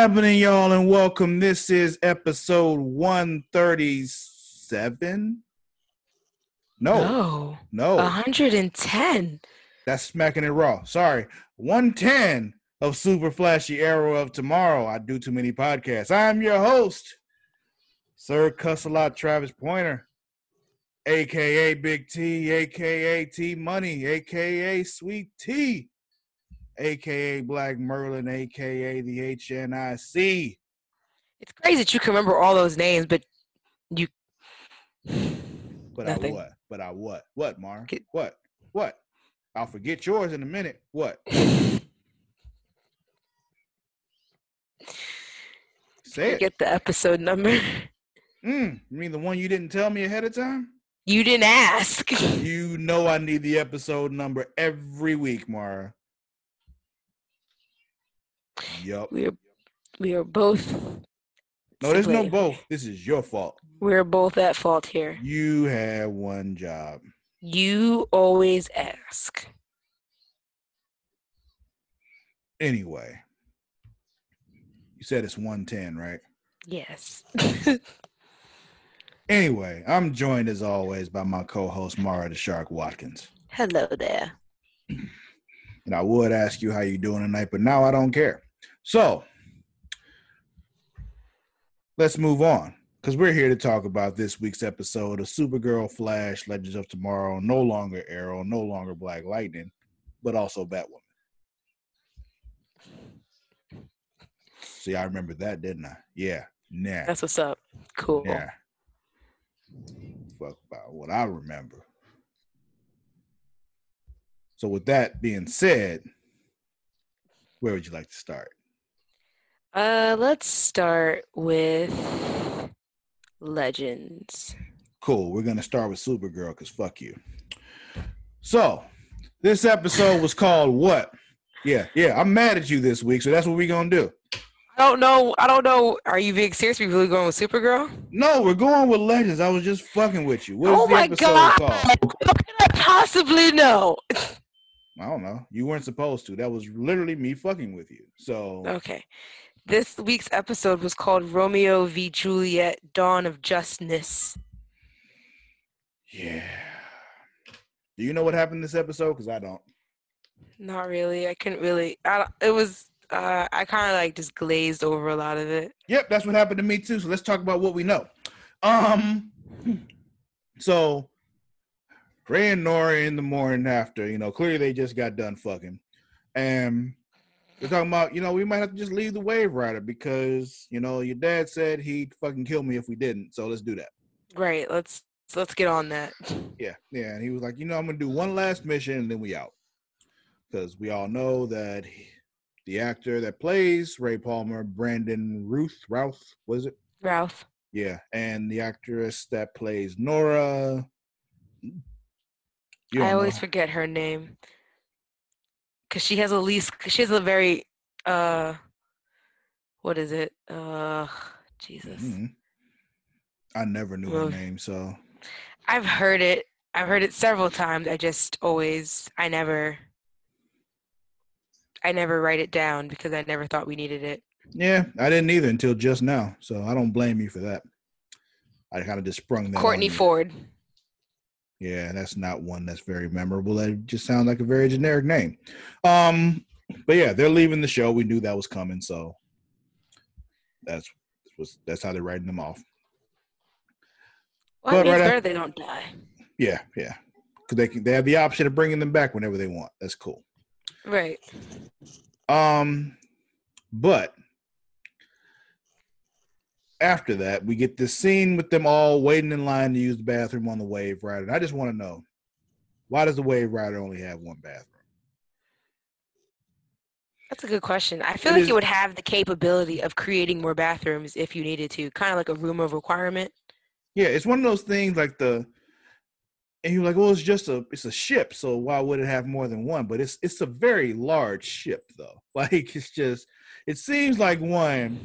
Happening, y'all, and welcome. This is episode 137. No, No. no, 110. that's smacking it raw. Sorry, 110 of Super Flashy Arrow of Tomorrow. I do too many podcasts. I'm your host, Sir Cuss a Lot Travis Pointer, aka Big T, aka T Money, aka Sweet T, aka Black Merlin, aka the HNIC. It's crazy that you can remember all those names, but you. But I what? But I what? What, Mar? What? What? I'll forget yours in a minute. What? Say it. Get the episode number. Mm, you mean the one you didn't tell me ahead of time? You didn't ask. You know I need the episode number every week, Mara. Yup. We are, we are both. No, there's no both. This is your fault. We're both at fault here. You had one job. You always ask. Anyway, you said it's 110, right? Yes. Anyway, I'm joined as always by my co-host Mara the Shark Watkins. Hello there. And I would ask you how you're doing tonight, but now I don't care. So let's move on. Because we're here to talk about this week's episode of Supergirl Flash, Legends of Tomorrow, no longer Arrow, no longer Black Lightning, but also Batwoman. See, I remember that, didn't I? Yeah. Nah. That's what's up. Cool. Yeah. Fuck about what I remember. So with that being said, where would you like to start? Uh, let's start with legends. Cool. We're gonna start with Supergirl because fuck you. So this episode was called what? Yeah, yeah. I'm mad at you this week, so that's what we're gonna do. I don't know. I don't know. Are you being serious? Are you really going with Supergirl? No, we're going with Legends. I was just fucking with you. What is oh the my episode god! called? How can I possibly know? I don't know. You weren't supposed to. That was literally me fucking with you. So Okay. This week's episode was called Romeo v. Juliet Dawn of Justness. Yeah. Do you know what happened this episode? Because I don't. Not really. I couldn't really. I, it was. Uh, I kind of like just glazed over a lot of it. Yep, that's what happened to me too. So let's talk about what we know. Um, so Ray and Nora in the morning after, you know, clearly they just got done fucking, and they're talking about, you know, we might have to just leave the Waverider because, you know, your dad said he'd fucking kill me if we didn't. So let's do that. Right. Let's let's get on that. Yeah, yeah. And he was like, you know, I'm gonna do one last mission and then we out. Because we all know that he- the actor that plays Ray Palmer, Brandon Ruth, Routh, was it? Routh. Yeah, and the actress that plays Nora. I always know. forget her name because she has a least. She has a very. Uh, what is it? Uh, Jesus. Mhm. I never knew her name, so I've heard it. I've heard it several times. I just always. I never. I never write it down because I never thought we needed it. yeah, I didn't either until just now. So I don't blame you for that. I kind of just sprung that. Courtney. Ford. Yeah, that's not one that's very memorable. That just sounds like a very generic name. Um, but yeah, they're leaving the show. We knew that was coming, so that's was that's how they're writing them off. Well, But right better after- they don't die. Yeah, yeah, because they can, they have the option of bringing them back whenever they want. That's cool. Right. Um, but after that, we get this scene with them all waiting in line to use the bathroom on the Waverider. And I just want to know why does the Waverider only have one bathroom? That's a good question. I feel It like is- it would have the capability of creating more bathrooms if you needed to, kind of like a room of requirement. Yeah, it's one of those things like the and you're like, well, it's just a it's a ship, so why would it have more than one? But it's it's a very large ship though. Like it's just it seems like one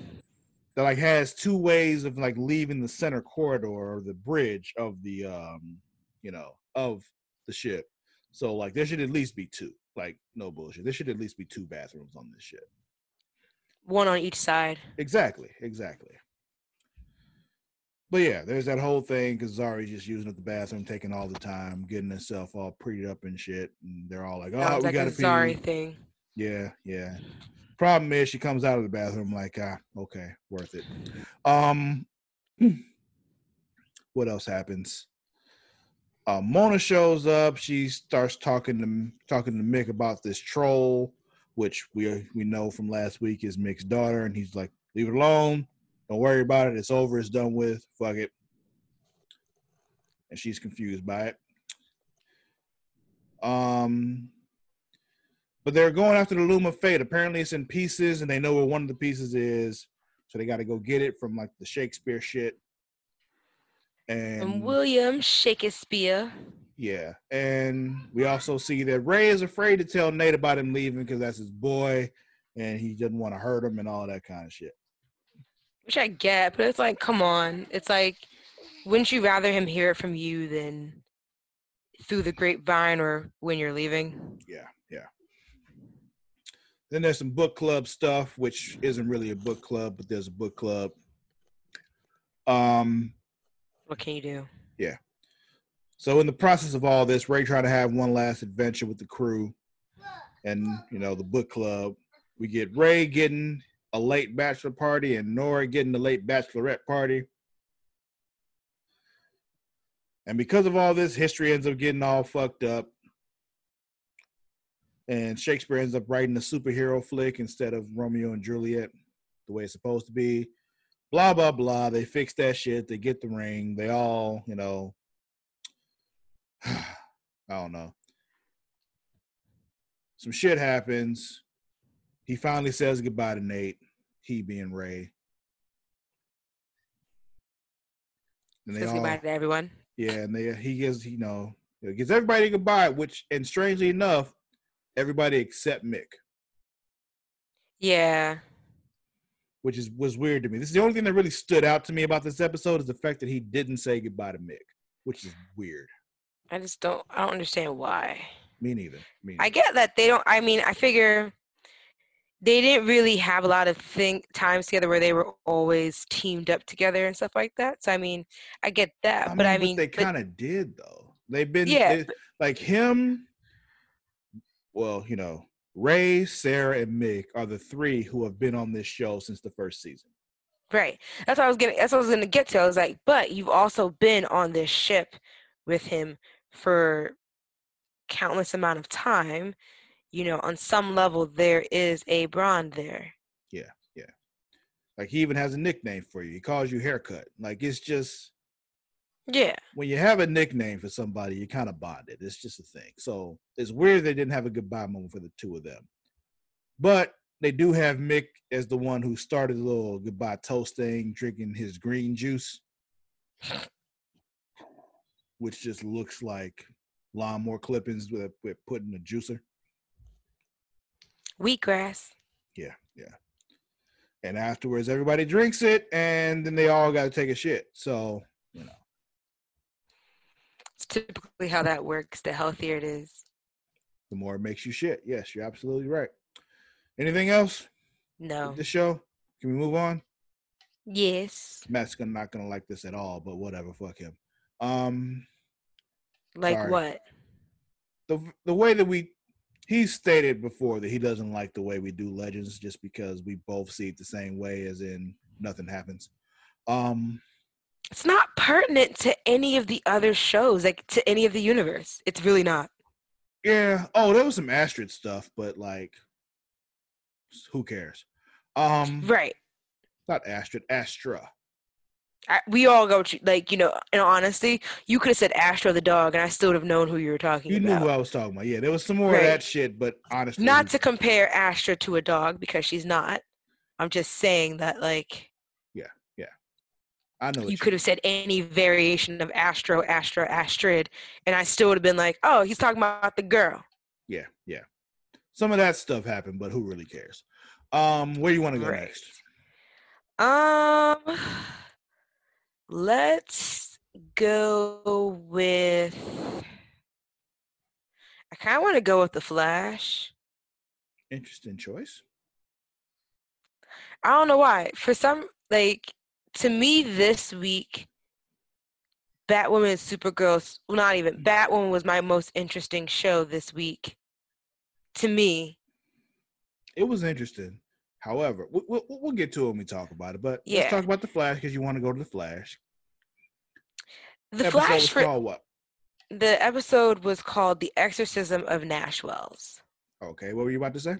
that like has two ways of like leaving the center corridor or the bridge of the um you know of the ship. So like there should at least be two. Like no bullshit. There should at least be two bathrooms on this ship. one on each side. Exactly, exactly. But yeah, there's that whole thing because Zari's just using up the bathroom, taking all the time, getting herself all prettied up and shit, and they're all like, "Oh, we like gotta a pee." sorry thing. Yeah, yeah. Problem is, she comes out of the bathroom like, ah, okay, worth it. Um, what else happens? Uh, Mona shows up. She starts talking to talking to Mick about this troll, which we we know from last week is Mick's daughter, and he's like, "Leave it alone. Don't worry about it. It's over. It's done with. Fuck it." And she's confused by it. Um, but they're going after the Loom of Fate. Apparently, it's in pieces, and they know where one of the pieces is, so they got to go get it from like the Shakespeare shit. And, And William Shakespeare. yeah, and we also see that Ray is afraid to tell Nate about him leaving because that's his boy, and he doesn't want to hurt him and all that kind of shit. Which I get, but it's like, come on. It's like, wouldn't you rather him hear it from you than through the grapevine or when you're leaving? Yeah. Then there's some book club stuff, which isn't really a book club, but there's a book club. Um, What can you do? Yeah. So in the process of all this, Ray trying to have one last adventure with the crew, and you know the book club. We get Ray getting a late bachelor party, and Nora getting a late bachelorette party. And because of all this, history ends up getting all fucked up. And Shakespeare ends up writing a superhero flick instead of Romeo and Juliet, the way it's supposed to be. Blah blah blah. They fix that shit. They get the ring. They all, you know, I don't know. Some shit happens. He finally says goodbye to Nate. He being Ray. And they Says all, goodbye to everyone. yeah, and they he gives you know he gives everybody goodbye, which and strangely enough, everybody except Mick, Yeah. which is was weird to me. This is the only thing that really stood out to me about this episode is the fact that he didn't say goodbye to Mick, which is weird. I just don't I don't understand why. Me neither. Me I get that they don't I mean, I figure they didn't really have a lot of think times together where they were always teamed up together and stuff like that. So I mean, I get that. but I mean they kind of did though. They've been Yeah, they- like him. Well, you know, Ray, Sarah, and Mick are the three who have been on this show since the first season. Right. That's what I was gonna. That's what I was gonna get to. I was like, but you've also been on this ship with him for countless amount of time. You know, on some level, there is a bond there. Yeah, yeah. Like he even has a nickname for you. He calls you haircut. Like it's just Yeah. when you have a nickname for somebody, you kind of bonded. It's just a thing. So it's weird they didn't have a goodbye moment for the two of them. But they do have Mick as the one who started the little goodbye toast thing, drinking his green juice, which just looks like lawnmower clippings with, with put in a juicer. Wheatgrass. Yeah, yeah. And afterwards, everybody drinks it, and then they all got to take a shit. So, you know, It's typically how that works. The healthier it is. the more it makes you shit. Yes, you're absolutely right. Anything else? No. The show? Can we move on? Yes. Matt's gonna not gonna like this at all, but whatever. Fuck him. Um, Like Sorry. what? the the way that we he stated before that he doesn't like the way we do legends just because we both see it the same way, as in nothing happens. Um, It's not pertinent to any of the other shows, like to any of the universe. It's really not. Yeah. Oh, there was some Astrid stuff, but like, who cares? Um, Right. not Astrid, Astra. I, we all go to like you know in honesty you could have said astro the dog and i still would have known who you were talking You knew about who I was talking about. Yeah, there was some more of that shit, but honestly, not to compare astra to a dog because she's not i'm just saying that like I know you could have said any variation of astro astro astrid and i still would have been like oh he's talking about the girl Yeah, yeah. Some of that stuff happened, but who really cares? Um, where you want to go Right. next? um let's go with i kind of want to go with the flash Interesting choice. I don't know why. For some, like to me, this week, Batwoman and Supergirl. Well, not even Batwoman was my most interesting show this week. To me, It was interesting. However, we- we'll, we'll get to it when we talk about it. But Yeah. let's talk about the Flash because you want to go to the Flash. the Episode Flash for what? the episode was called "The Exorcism of Nash Wells." Okay, what were you about to say?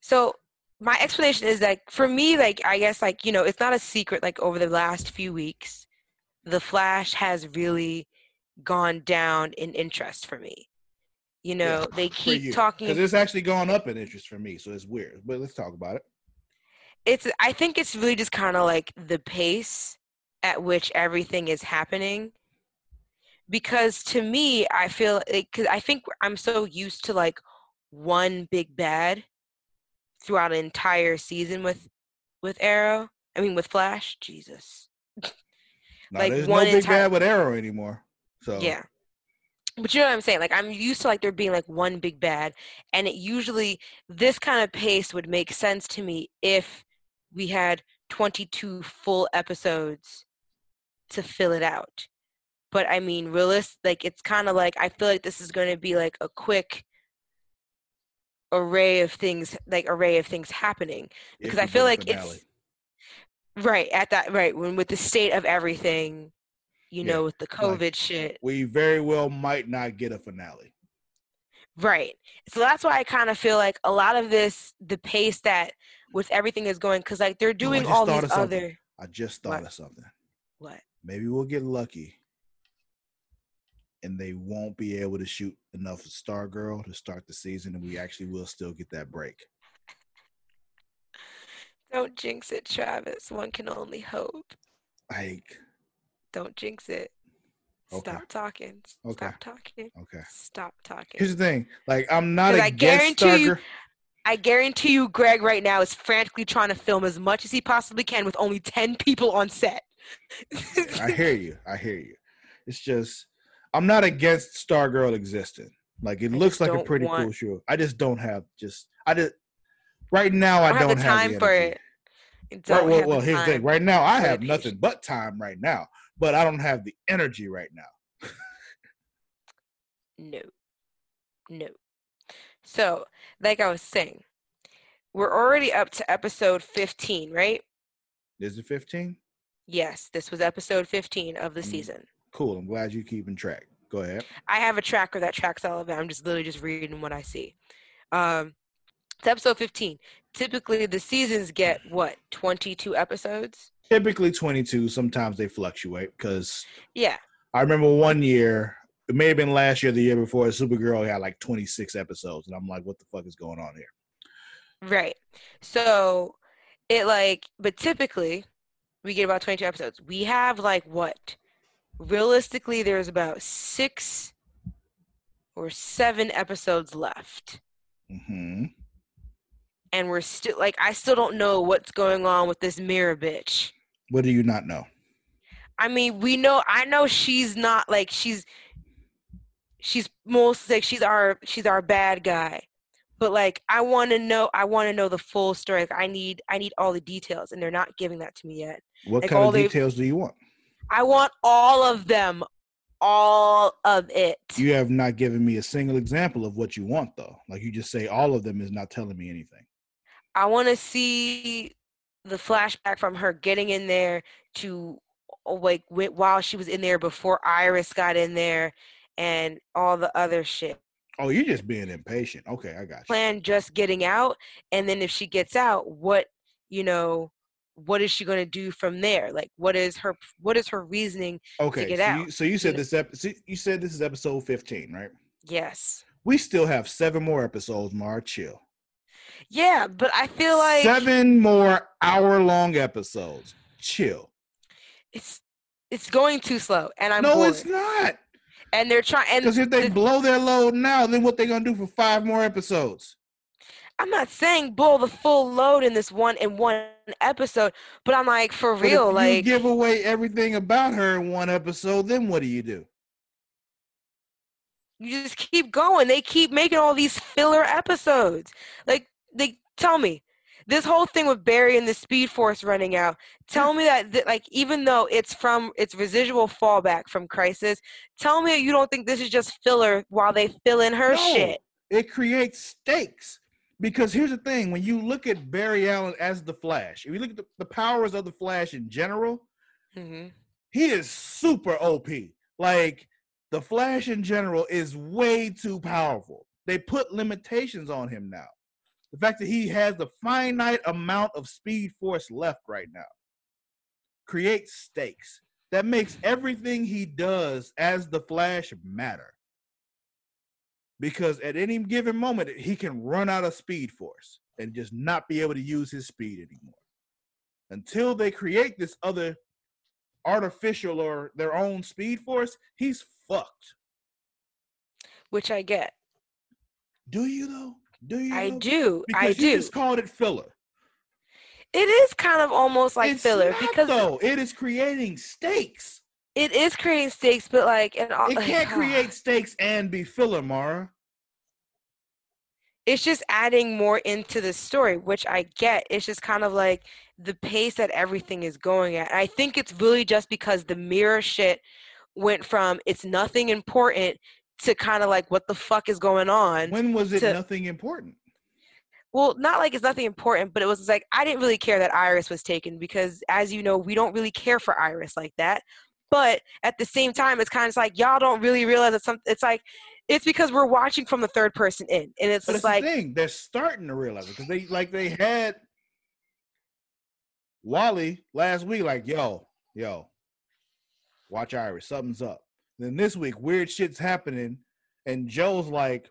So my explanation is that for me, like I guess, like you know, it's not a secret. Like over the last few weeks, the Flash has really gone down in interest for me. You know, they keep talking. because it's actually gone up in interest for me, so it's weird. But let's talk about it. it's I think it's really just kind of like the pace at which everything is happening. Because to me, I feel like because I think I'm so used to like one big bad throughout an entire season with with Arrow. I mean, with Flash. Jesus. No, Like, there's one no big entire- bad with Arrow anymore. So Yeah. But you know what I'm saying? Like I'm used to like there being like one big bad and it usually this kind of pace would make sense to me if we had 22 full episodes to fill it out. But I mean, realist like it's kind of like I feel like this is going to be like a quick array of things like array of things happening because I feel like finale. it's right at that right when with the state of everything, you Yeah, know, with the COVID shit. we very well might not get a finale. Right. So that's why I kind of feel like a lot of this, the pace that with everything is going, because like they're doing just all these other I just thought What? of something. what? Maybe we'll get lucky, and they won't be able to shoot enough of Stargirl to start the season, and we actually will still get that break. Don't jinx it, Travis. One can only hope. Like, Don't jinx it. Okay. Stop talking. Okay. Stop talking. okay. Stop talking. Here's the thing. Like, I'm not I against guarantee you- Stargirl. I guarantee you, Greg right now is frantically trying to film as much as he possibly can with only 10 people on set. I hear you. I hear you. It's just I'm not against Stargirl existing. Like it I looks like a pretty cool want- show. I just don't have just I just right now I I don't have the time for it. Right, well, well here's the thing. Right now I have nothing but time right now, but I don't have the energy right now. No. No. So, like I was saying, we're already up to episode 15, right? Is it 15? Yes, this was episode 15 of the Mm. season. Cool. I'm glad you're keeping track. Go ahead. I have a tracker that tracks all of it. I'm just literally just reading what I see. Um, it's episode 15. Typically, the seasons get what, 22 episodes? Typically 22. Sometimes they fluctuate because Yeah. I remember one year, it may have been last year, the year before, Supergirl had like 26 episodes, and I'm like, what the fuck is going on here? Right. So it like, but typically we get about 22 episodes. We have like what? Realistically, there's about six or seven episodes left. hmm And we're still like, I still don't know what's going on with this mirror bitch. What do you not know? I mean, we know, I know she's not like, she's, she's most like, she's our, she's our bad guy. But like, I want to know, I want to know the full story. Like, I need, I need all the details, and they're not giving that to me yet. What Like kind all of details do you want? I want all of them, all of it. You have not given me a single example of what you want, though. Like you just say all of them is not telling me anything. I want to see the flashback from her getting in there to uh, like while she was in there before Iris got in there, and all the other shit. Oh, you're just being impatient. Okay, I got you. Plan just getting out, and then if she gets out, what you know, what is she going to do from there? Like, what is her what is her reasoning? Okay, get so, out, You, so you said this episode. You said this is episode 15, right? Yes. We still have seven more episodes, Mar. Chill. Yeah, but I feel like seven more hour-long episodes. Chill. it's it's going too slow, and I'm no, bored. it's not. and they're trying and Because if they the- blow their load now, then what they gonna do for five more episodes? I'm not saying blow the full load in this one in one episode but i'm like for real you like give away everything about her in one episode, then what do you do? you just keep going they keep making all these filler episodes like they tell me this whole thing with Barry and the Speed Force running out. Tell me that, that, like, even though it's from it's residual fallback from Crisis, tell me that you don't think this is just filler while they fill in her No. shit. It creates stakes. Because here's the thing when you look at Barry Allen as the Flash, if you look at the, the powers of the Flash in general, hmm he is super OP. Like the Flash in general is way too powerful. They put limitations on him now. The fact that he has the finite amount of speed force left right now creates stakes. That makes everything he does as the Flash matter. Because at any given moment, he can run out of speed force and just not be able to use his speed anymore. Until they create this other artificial or their own speed force, he's fucked. Which I get. Do you though? Do you? I though? do. Because I you do. just called it filler. It is kind of almost like It's filler because though it is creating stakes. It is creating stakes, but like, and all, It can't create stakes and be filler, Mara. it's just adding more into the story, which I get. It's just kind of like the pace that everything is going at. I think it's really just because the mirror shit went from it's nothing important to kind of like what the fuck is going on. When was it to- nothing important? Well, not like it's nothing important, but it was like I didn't really care that Iris was taken because, as you know, we don't really care for Iris like that. But at the same time, it's kind of like y'all don't really realize that some. It's like it's because we're watching from the third person in, and it's But just like the thing. They're starting to realize it because they like they had Wally last week, like, yo, yo, watch Iris, something's up. Then this week, weird shit's happening, and Joe's like,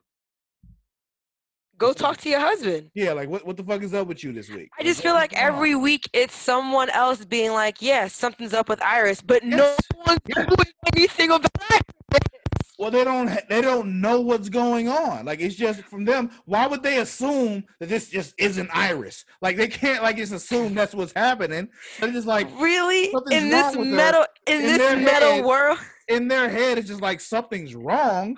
go talk to your husband. yeah, like what, what the fuck is up with you this week? I just feel like what's going on?" every week it's someone else being like, "Yeah, something's up with Iris," but no Yes. one's Yes. doing anything about. Well, they don't they don't know what's going on. Like it's just from them. Why would they assume that this just isn't Iris? Like they can't like just assume that's what's happening. They're just like Really, in this wrong with her. metal, in, In this metal head. world, in their head, it's just like something's wrong.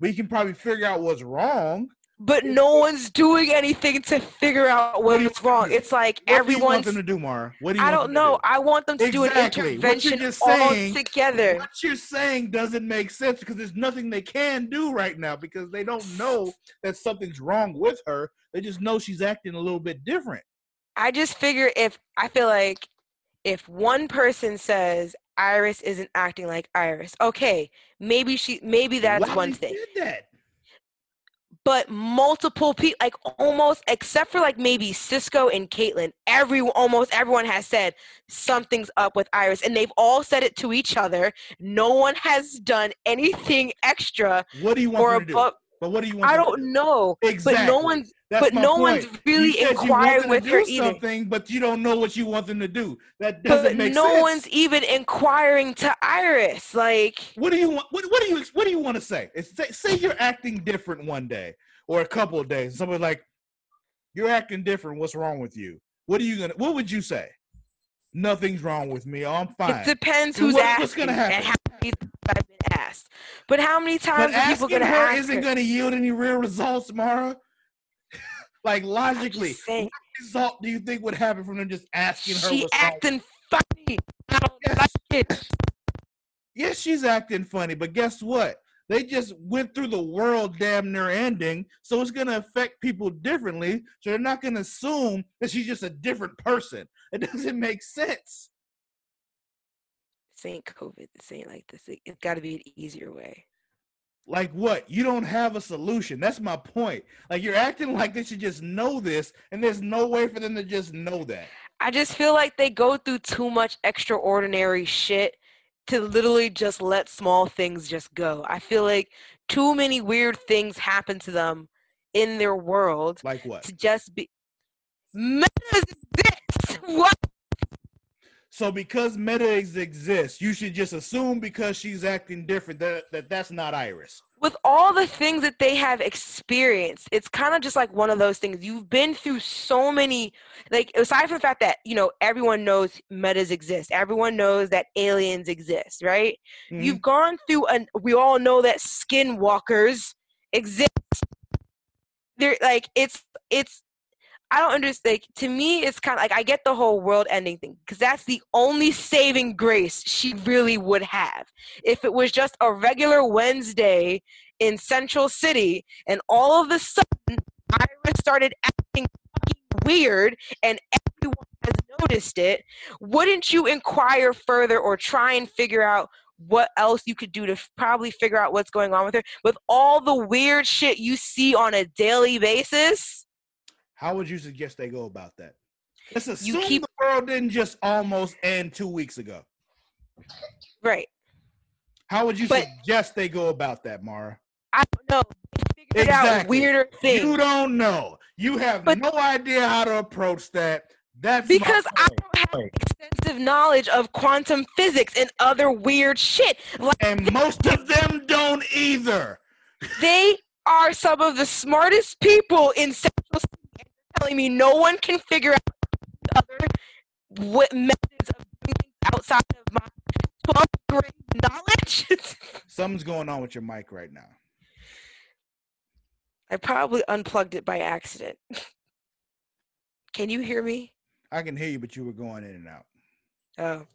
We can probably figure out what's wrong. But no one's doing anything to figure out What what's wrong. do? It's like What do you want everyone's. them to do, Mara? What do you I don't know. do? I want them to do an Exactly. What you're intervention just all together. What you're saying doesn't make sense because there's nothing they can do right now because they don't know that something's wrong with her. They just know she's acting a little bit different. I just figure if I feel like if one person says Iris isn't acting like Iris, okay, maybe she, maybe that's Why one thing. Did that? But multiple people like almost except for like maybe cisco and caitlin every almost everyone has said something's up with iris and they've all said it to each other no one has done anything extra What do you want or to do? But what do you want? i don't do? know Exactly. but no one's That's but no point. one's really you said you inquiring with her either something, but you don't know what you want them to do. That doesn't but make no sense. No one's even inquiring to iris like What do you want? What, what do you What do you want to say? It's, say? Say you're acting different one day or a couple of days. Somebody's like, "You're acting different. What's wrong with you?" What are you gonna? What would you say? Nothing's wrong with me. I'm fine. it depends who's what- asking what's gonna and happen? how many times i've been asked but how many but times are people gonna her ask isn't her? going to yield any real results, Mara. Like logically, what result do you think would happen from them just asking her? she acting funny. I don't Yes. like it. yes, she's acting funny, but guess what? They just went through the world damn near ending, so it's gonna affect people differently. So they're not gonna assume that she's just a different person. It doesn't make sense. This ain't COVID. This ain't like this. It's got to be an easier way. Like what? You don't have a solution. That's my point. Like you're acting like they should just know this, and there's no way for them to just know that. I just feel like they go through too much extraordinary shit to literally just let small things just go. I feel like too many weird things happen to them in their world Like what? to just be. What? So because Meta exists, you should just assume because she's acting different that, that that's not Iris. with all the things that they have experienced, it's kind of just like one of those things. You've been through so many, like, aside from the fact that, you know, everyone knows metas exist, everyone knows that aliens exist, right? Mhm. You've gone through, and we all know that skinwalkers exist. They're like, it's, it's, I don't understand. To me, it's kind of like I get the whole world ending thing because that's the only saving grace she really would have. If it was just a regular Wednesday in Central City and all of a sudden Iris started acting weird and everyone has noticed it, wouldn't you inquire further or try and figure out what else you could do to probably figure out what's going on with her? With all the weird shit you see on a daily basis? How would you suggest they go about that? Let's assume You keep- the world didn't just almost end two weeks ago. Right. How would you But- suggest they go about that, Mara? I don't know. Figured out Exactly. weirder things. You don't know. You have But- no idea how to approach that. That's because I don't have extensive knowledge of quantum physics and other weird shit. Like and most of them don't either. they are some of the smartest people in Central City. And you're telling me no one can figure out other what methods of doing things outside of my 12th grade knowledge? Something's going on with your mic right now. I probably unplugged it by accident. Can you hear me? I can hear you, but you were going in and out. Oh.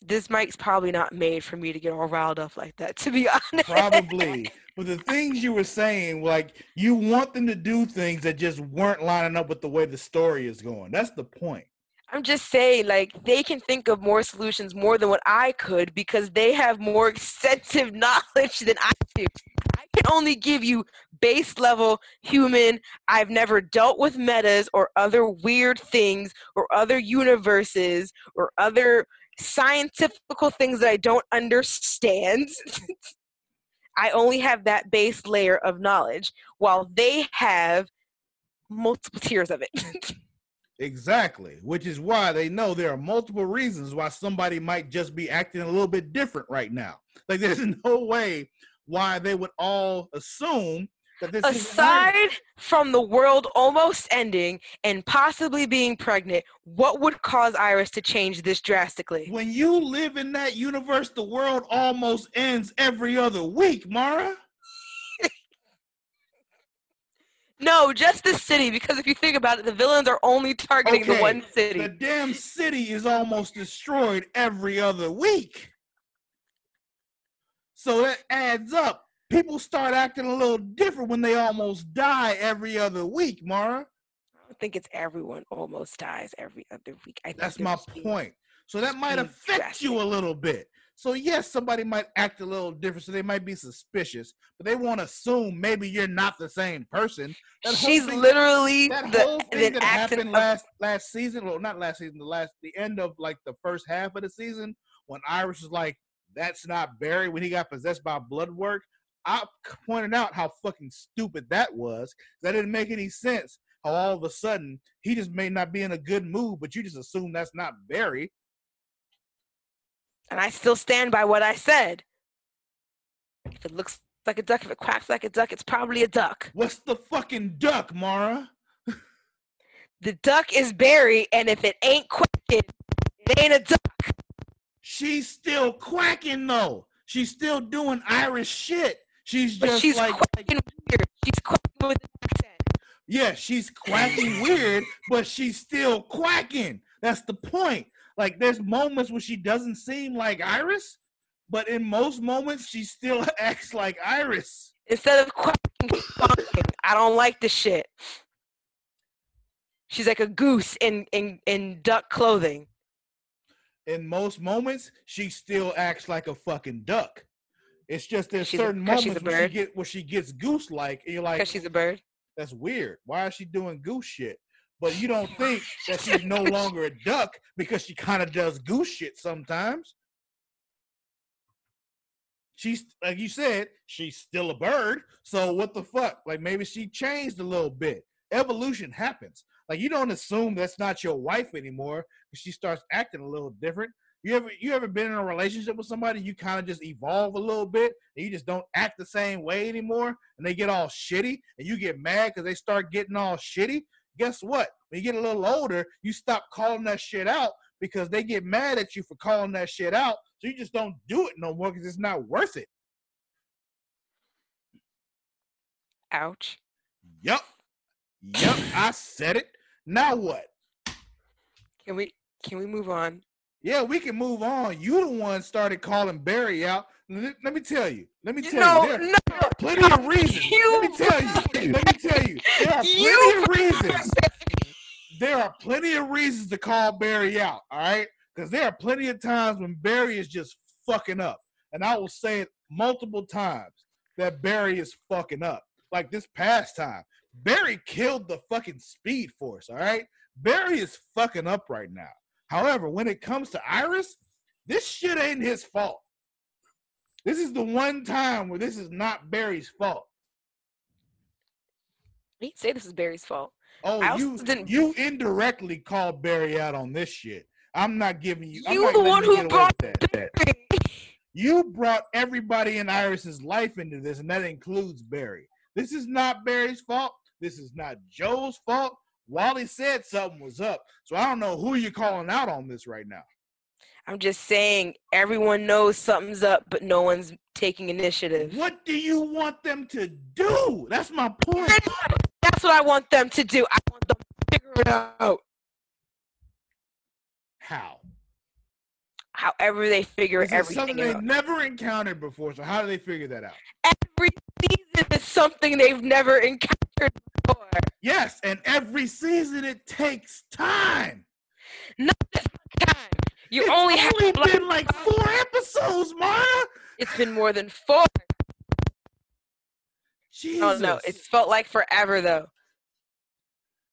This mic's probably not made for me to get all riled up like that, to be honest. Probably. but the things you were saying, like you want them to do things that just weren't lining up with the way the story is going. That's the point. I'm just saying, like, they can think of more solutions more than what I could because they have more extensive knowledge than I do. I can only give you base level human. I've never dealt with metas or other weird things or other universes or other scientific things that I don't understand. I only have that base layer of knowledge while they have multiple tiers of it. Exactly. Which is why they know there are multiple reasons why somebody might just be acting a little bit different right now. Like there's no way why they would all assume aside from the world almost ending and possibly being pregnant, what would cause Iris to change this drastically? when you live in that universe, the world almost ends every other week, Mara. No, just the city, because if you think about it, the villains are only targeting the one city. The damn city is almost destroyed every other week. So that adds up. People start acting a little different when they almost die every other week, Mara. I think it's everyone almost dies every other week. I That's my point. So that might affect you a little bit. So yes, somebody might act a little different, so they might be suspicious, but they won't assume maybe you're not the same person. That She's thing- literally that the, whole thing that happened of- last last season, well, not last season, the last the end of like the first half of the season, when Iris was like, "That's not Barry," when he got possessed by Bloodwork. I pointed out how fucking stupid that was. That didn't make any sense. How all of a sudden he just may not be in a good mood, but you just assume that's not Barry. and I still stand by what I said. If it looks like a duck, if it quacks like a duck, it's probably a duck. What's the fucking duck, Mara? The duck is Barry, and if it ain't quacking, it ain't a duck. She's still quacking though. She's still doing Irish shit. She's But just she's like quacking weird. She's quacking with an accent. Yeah, she's quacking weird, but she's still quacking. That's the point. Like, there's moments where she doesn't seem like Iris, but in most moments, she still acts like Iris. Instead of quacking, she's. I don't like the shit. She's like a goose in in in duck clothing. In most moments, she still acts like a fucking duck. It's just there's She's a- certain she's moments where she get where she gets goose like, and you're like, Because she's a bird. that's weird. Why is she doing goose shit? But you don't think that she's no longer a duck because she kind of does goose shit sometimes. She's like you said, she's still a bird. So what the fuck? Like maybe she changed a little bit. Evolution happens. Like you don't assume that's not your wife anymore because she starts acting a little different. You ever you ever been in a relationship with somebody you kind of just evolve a little bit and you just don't act the same way anymore and they get all shitty and you get mad because they start getting all shitty? Guess what? When you get a little older, you stop calling that shit out because they get mad at you for calling that shit out. So you just don't do it no more because it's not worth it. Ouch. Yup. Yup. I said it. Now what? Can we can we move on? Yeah, we can move on. You the one started calling Barry out. Let, me tell you. Let me tell no, you. There, no, are plenty of reasons. You let me tell you. Let me tell you. There are plenty You of reasons. There are plenty of reasons to call Barry out. All right, because there are plenty of times when Barry is just fucking up, and I will say it multiple times that Barry is fucking up. Like this past time, Barry killed the fucking Speed Force. All right, Barry is fucking up right now. However, when it comes to Iris, this shit ain't his fault. This is the one time where this is not Barry's fault. He say this is Barry's fault. Oh, you didn't- you indirectly called Barry out on this shit. I'm not giving you. You the one who brought with that. You brought everybody in Iris's life into this, and that includes Barry. This is not Barry's fault. This is not Joe's fault. Wally said something was up, so I don't know who you're calling out on this right now. I'm just saying everyone knows something's up, but no one's taking initiative. What do you want them to do? That's my point. That's what I want them to do. I want them to figure it out. How? However they figure This is everything something they've out. never encountered before. So how do they figure that out? Every season is something they've never encountered before. Yes, and every season it takes time. Not this time. You it's only have only like- been like four episodes, Mara. It's been more than four. Jesus. Oh no, it's felt like forever though.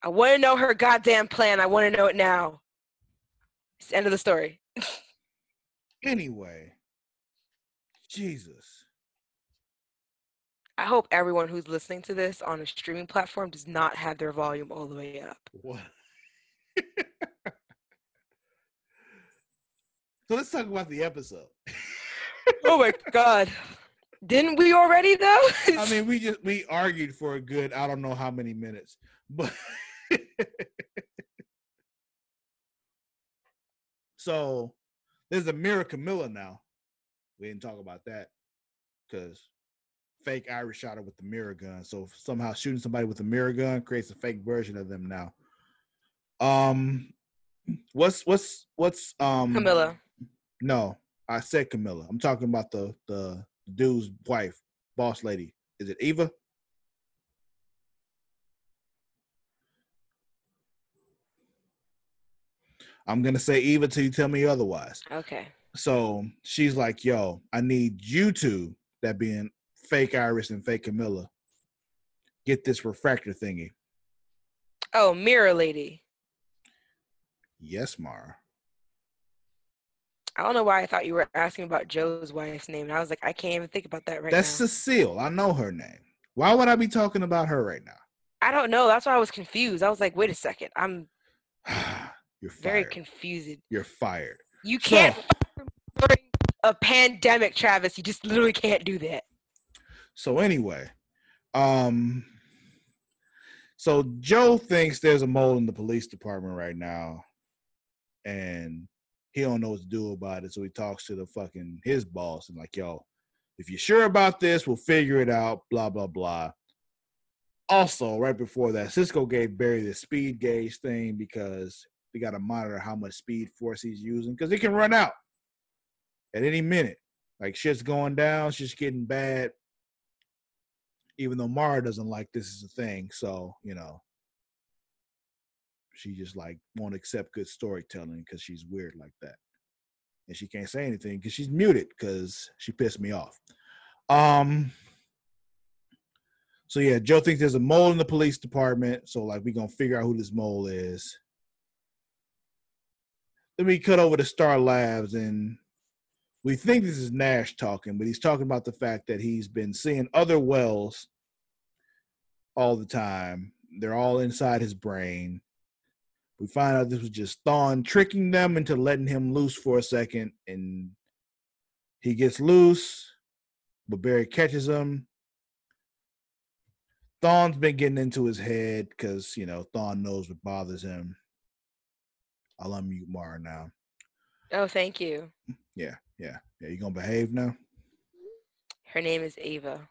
I want to know her goddamn plan. I want to know it now. It's the end of the story. anyway. Jesus. I hope everyone who's listening to this on a streaming platform does not have their volume all the way up. What? so let's talk about the episode. Oh my god. Didn't we already though? I mean, we just we argued for a good I don't know how many minutes, but so there's a Mira Camilla now. We didn't talk about that because fake Iris shot her with the mirror gun. So somehow shooting somebody with a mirror gun creates a fake version of them now. Um, what's what's what's um Camilla. No, I said Camilla. I'm talking about the the dude's wife, boss lady. Is it Eva? I'm gonna say Eva till you tell me otherwise. Okay. So she's like, "Yo, I need you two, that being fake Iris and fake Camilla, get this refractor thingy." Oh, Mirror Lady. Yes, Mara. I don't know why I thought you were asking about Joe's wife's name. And I was like, I can't even think about that right That's now. That's Cecile. I know her name. Why would I be talking about her right now? I don't know. That's why I was confused. I was like, wait a second. I'm? You're very confused. You're fired. You can't fire during a pandemic, Travis. You just literally can't do that. So anyway, um, so Joe thinks there's a mole in the police department right now, and he don't know what to do about it. So he talks to the fucking his boss and like, yo, if you're sure about this, we'll figure it out. Blah blah blah. Also, right before that, Cisco gave Barry the speed gauge thing because we got to monitor how much speed force he's using because it can run out at any minute. Like shit's going down, shit's getting bad even though Mara doesn't like this is a thing. So, you know, she just like won't accept good storytelling because she's weird like that. And she can't say anything because she's muted because she pissed me off. Um so yeah, Joe thinks there's a mole in the police department. So like we gonna figure out who this mole is. Then we cut over to Star Labs and we think this is Nash talking, but he's talking about the fact that he's been seeing other wells all the time. They're all inside his brain. We find out this was just Thawne tricking them into letting him loose for a second, and he gets loose, but Barry catches him. Thawne's been getting into his head because you know Thawne knows what bothers him. I'll unmute Mara now. Oh, thank you. Yeah, yeah, yeah. You gonna behave now? Her name is Ava.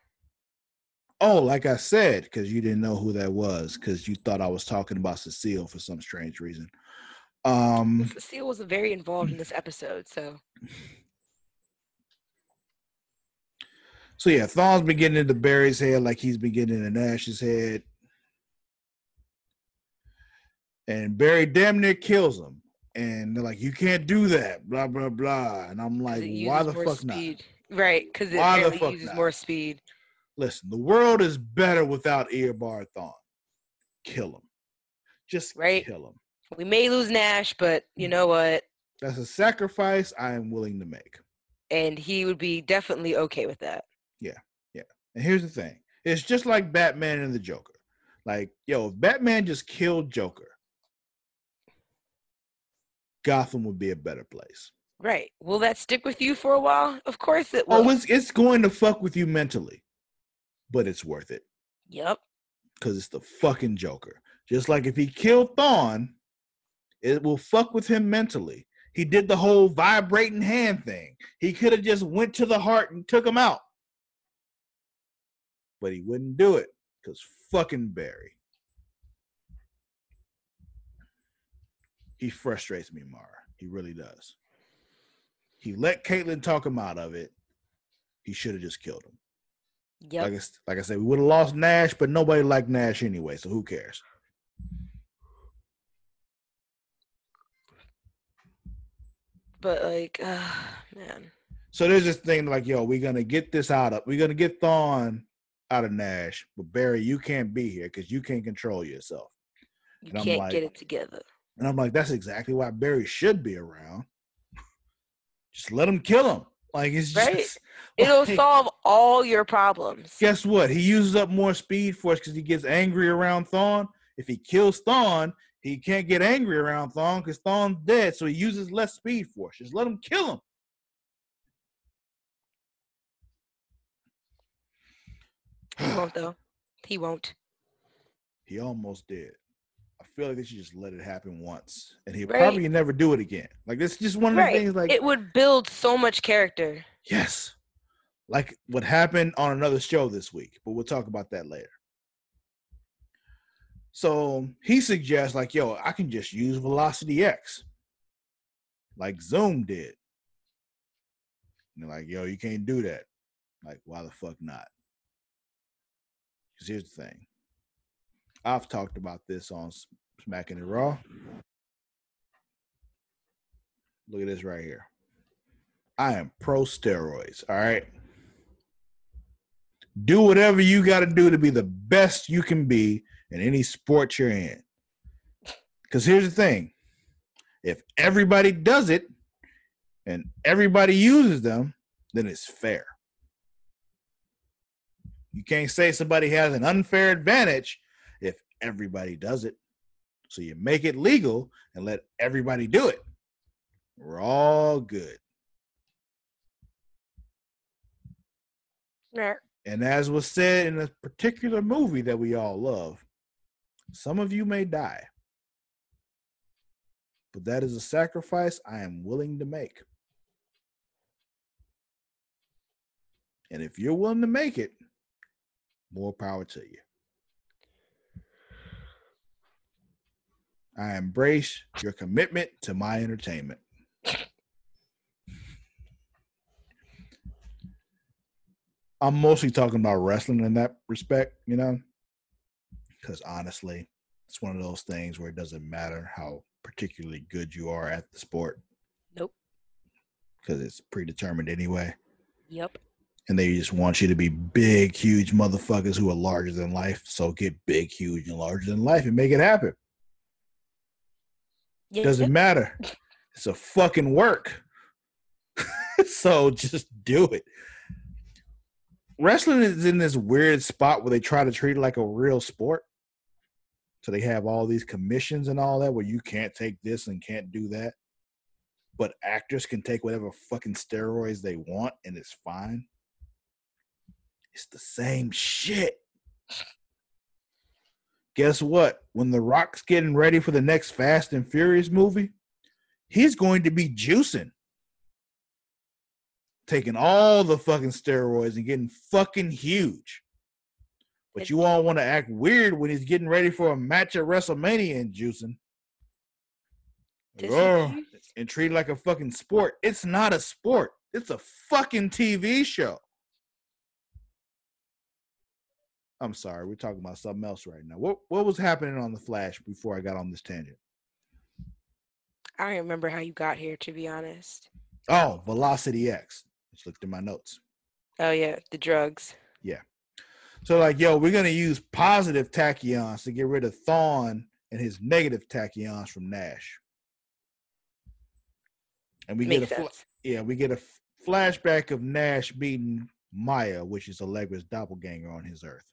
Oh, like I said, because you didn't know who that was, because you thought I was talking about Cecile for some strange reason. Um, Cecile was very involved in this episode, so so yeah, Thawne's been getting into Barry's head like he's been getting into Nash's head. And Barry damn near kills him. And they're like, you can't do that, blah, blah, blah. And I'm like, why the fuck not? speed. Right, because it Why the fuck uses not? more speed. Listen, the world is better without Thawne. Kill him. Just Right. kill him. We may lose Nash, but you know what? That's a sacrifice I am willing to make. And he would be definitely okay with that. Yeah, yeah. And here's the thing it's just like Batman and the Joker. Like, yo, if Batman just killed Joker, Gotham would be a better place. Right. Will that stick with you for a while? Of course it oh, will. Oh, it's, it's going to fuck with you mentally, but it's worth it yep. because it's the fucking Joker. Just like if he killed Thawne, it will fuck with him mentally. He did the whole vibrating hand thing. He could have just went to the heart and took him out. But he wouldn't do it because fucking Barry. He frustrates me, Mara. He really does. He let Caitlyn talk him out of it. He should have just killed him. Yep. Like I, like I said, we would have lost Nash, but nobody liked Nash anyway, so who cares? but like, uh, man. So there's this thing like, yo, we're gonna get this out of we're gonna get Thawne out of Nash, but Barry, you can't be here because you can't control yourself. You And can't like- get it together. And I'm like, that's exactly why Barry should be around. Just let him kill him. Like it's Right. just It'll like, solve all your problems. Guess what? He uses up more speed force because he gets angry around Thawne. If he kills Thawne, he can't get angry around Thawne because Thawne's dead, so he uses less speed force. Just let him kill him. He won't though. He won't. He almost did. Feel like they should just let it happen once, and he'll Right. probably never do it again. Like this is just one of the things. Like It would build so much character. yes, like what happened on another show this week, but we'll talk about that later. So he suggests, like, yo, I can just use Velocity X, like Zoom did. And they're like, yo, you can't do that. Like, why the fuck not? Because here's the thing. I've talked about this on Smacking It Raw. Look at this right here. I am pro steroids. All right. Do whatever you got to do to be the best you can be in any sport you're in. Because here's the thing if everybody does it and everybody uses them, then it's fair. You can't say somebody has an unfair advantage if everybody does it. So you make it legal and let everybody do it. We're all good. Right. And as was said in a particular movie that we all love, some of you may die. But that is a sacrifice I am willing to make. And if you're willing to make it, more power to you. I embrace your commitment to my entertainment. I'm mostly talking about wrestling in that respect, you know, because honestly, it's one of those things where it doesn't matter how particularly good you are at the sport Nope. because it's predetermined anyway. Yep. And they just want you to be big, huge motherfuckers who are larger than life. So get big, huge, and larger than life and make it happen. Yeah. Doesn't matter. It's a fucking work. so just do it. Wrestling is in this weird spot where they try to treat it like a real sport. So they have all these commissions and all that where you can't take this and can't do that. But actors can take whatever fucking steroids they want and it's fine. It's the same shit. Guess what? When The Rock's getting ready for the next Fast and Furious movie, he's going to be juicing. Taking all the fucking steroids and getting fucking huge. But you all want to act weird when he's getting ready for a match at WrestleMania and juicing. Oh, and treat it like a fucking sport. It's not a sport. It's a fucking TV show. I'm sorry, we're talking about something else right now. What what was happening on the Flash before I got on this tangent? I don't remember how you got here, to be honest. Oh, Velocity X. Just looked at my notes. Oh yeah, the drugs. Yeah. So like, yo, we're gonna use positive tachyons to get rid of Thawne and his negative tachyons from Nash. And we Makes get a fl- yeah, we get a f- flashback of Nash beating Maya, which is Allegra's doppelganger on his Earth,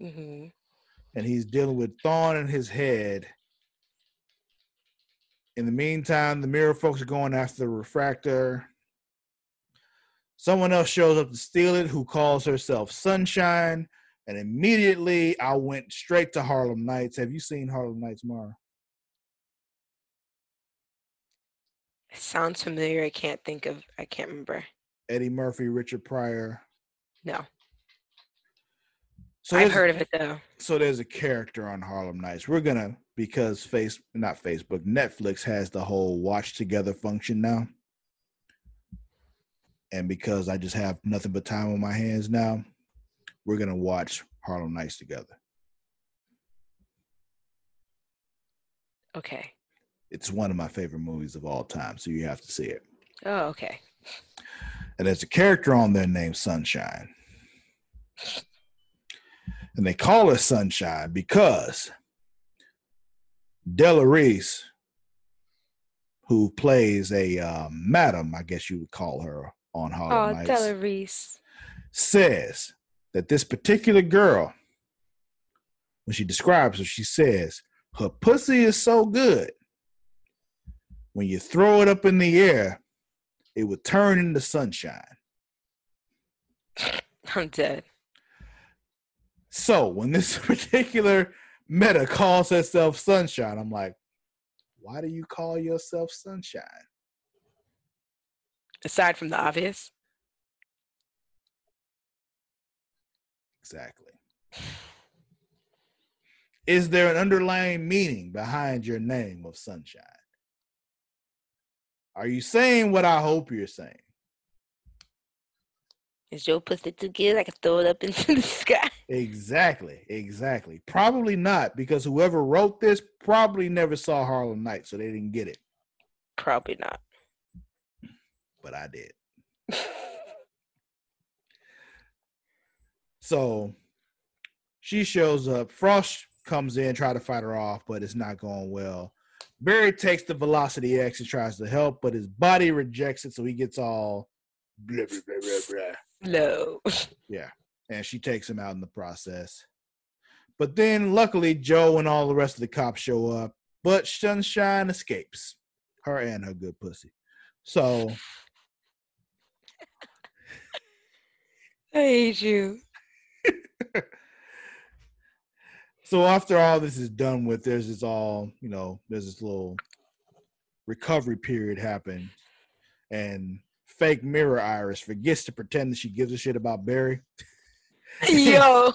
hmm and he's dealing with Thawne in his head. In the meantime, the mirror folks are going after the refractor. Someone else shows up to steal it, who calls herself Sunshine. And immediately, I went straight to Harlem Nights. Have you seen Harlem Nights, Mara? Sounds familiar. I can't think of. I can't remember. Eddie Murphy, Richard Pryor. No, So I've heard of it though. so there's a character on Harlem Nights. We're gonna because face not Facebook, Netflix has the whole watch together function now. And because I just have nothing but time on my hands now, we're gonna watch Harlem Nights together. Okay. It's one of my favorite movies of all time, so you have to see it. Oh, okay. And there's a character on there named Sunshine. And they call her Sunshine because Della Reese, who plays a um, madam, I guess you would call her on Harlem Oh, Nights, Della Reese. says that this particular girl, when she describes her, she says, her pussy is so good. When you throw it up in the air, it would turn into sunshine. I'm dead. So when this particular meta calls herself Sunshine, I'm like, why do you call yourself Sunshine? Aside from the obvious. Exactly. Is there an underlying meaning behind your name of Sunshine? Are you saying what I hope you're saying? Is your pussy too good? I can throw it up into the sky. Exactly, exactly. Probably not, because whoever wrote this probably never saw Harlem Night, so they didn't get it. Probably not. But I did. So she shows up. Frost comes in, try to fight her off, but it's not going well. Barry takes the Velocity X and tries to help, but his body rejects it, so he gets all blah blah blah blah blah. No. Yeah, and she takes him out in the process. But then, luckily, Joe and all the rest of the cops show up, but Sunshine escapes, her and her good pussy. So I hate you. so after all this is done with, there's this all, you know, there's this little recovery period happen, and fake mirror Iris forgets to pretend that she gives a shit about Barry. Yo.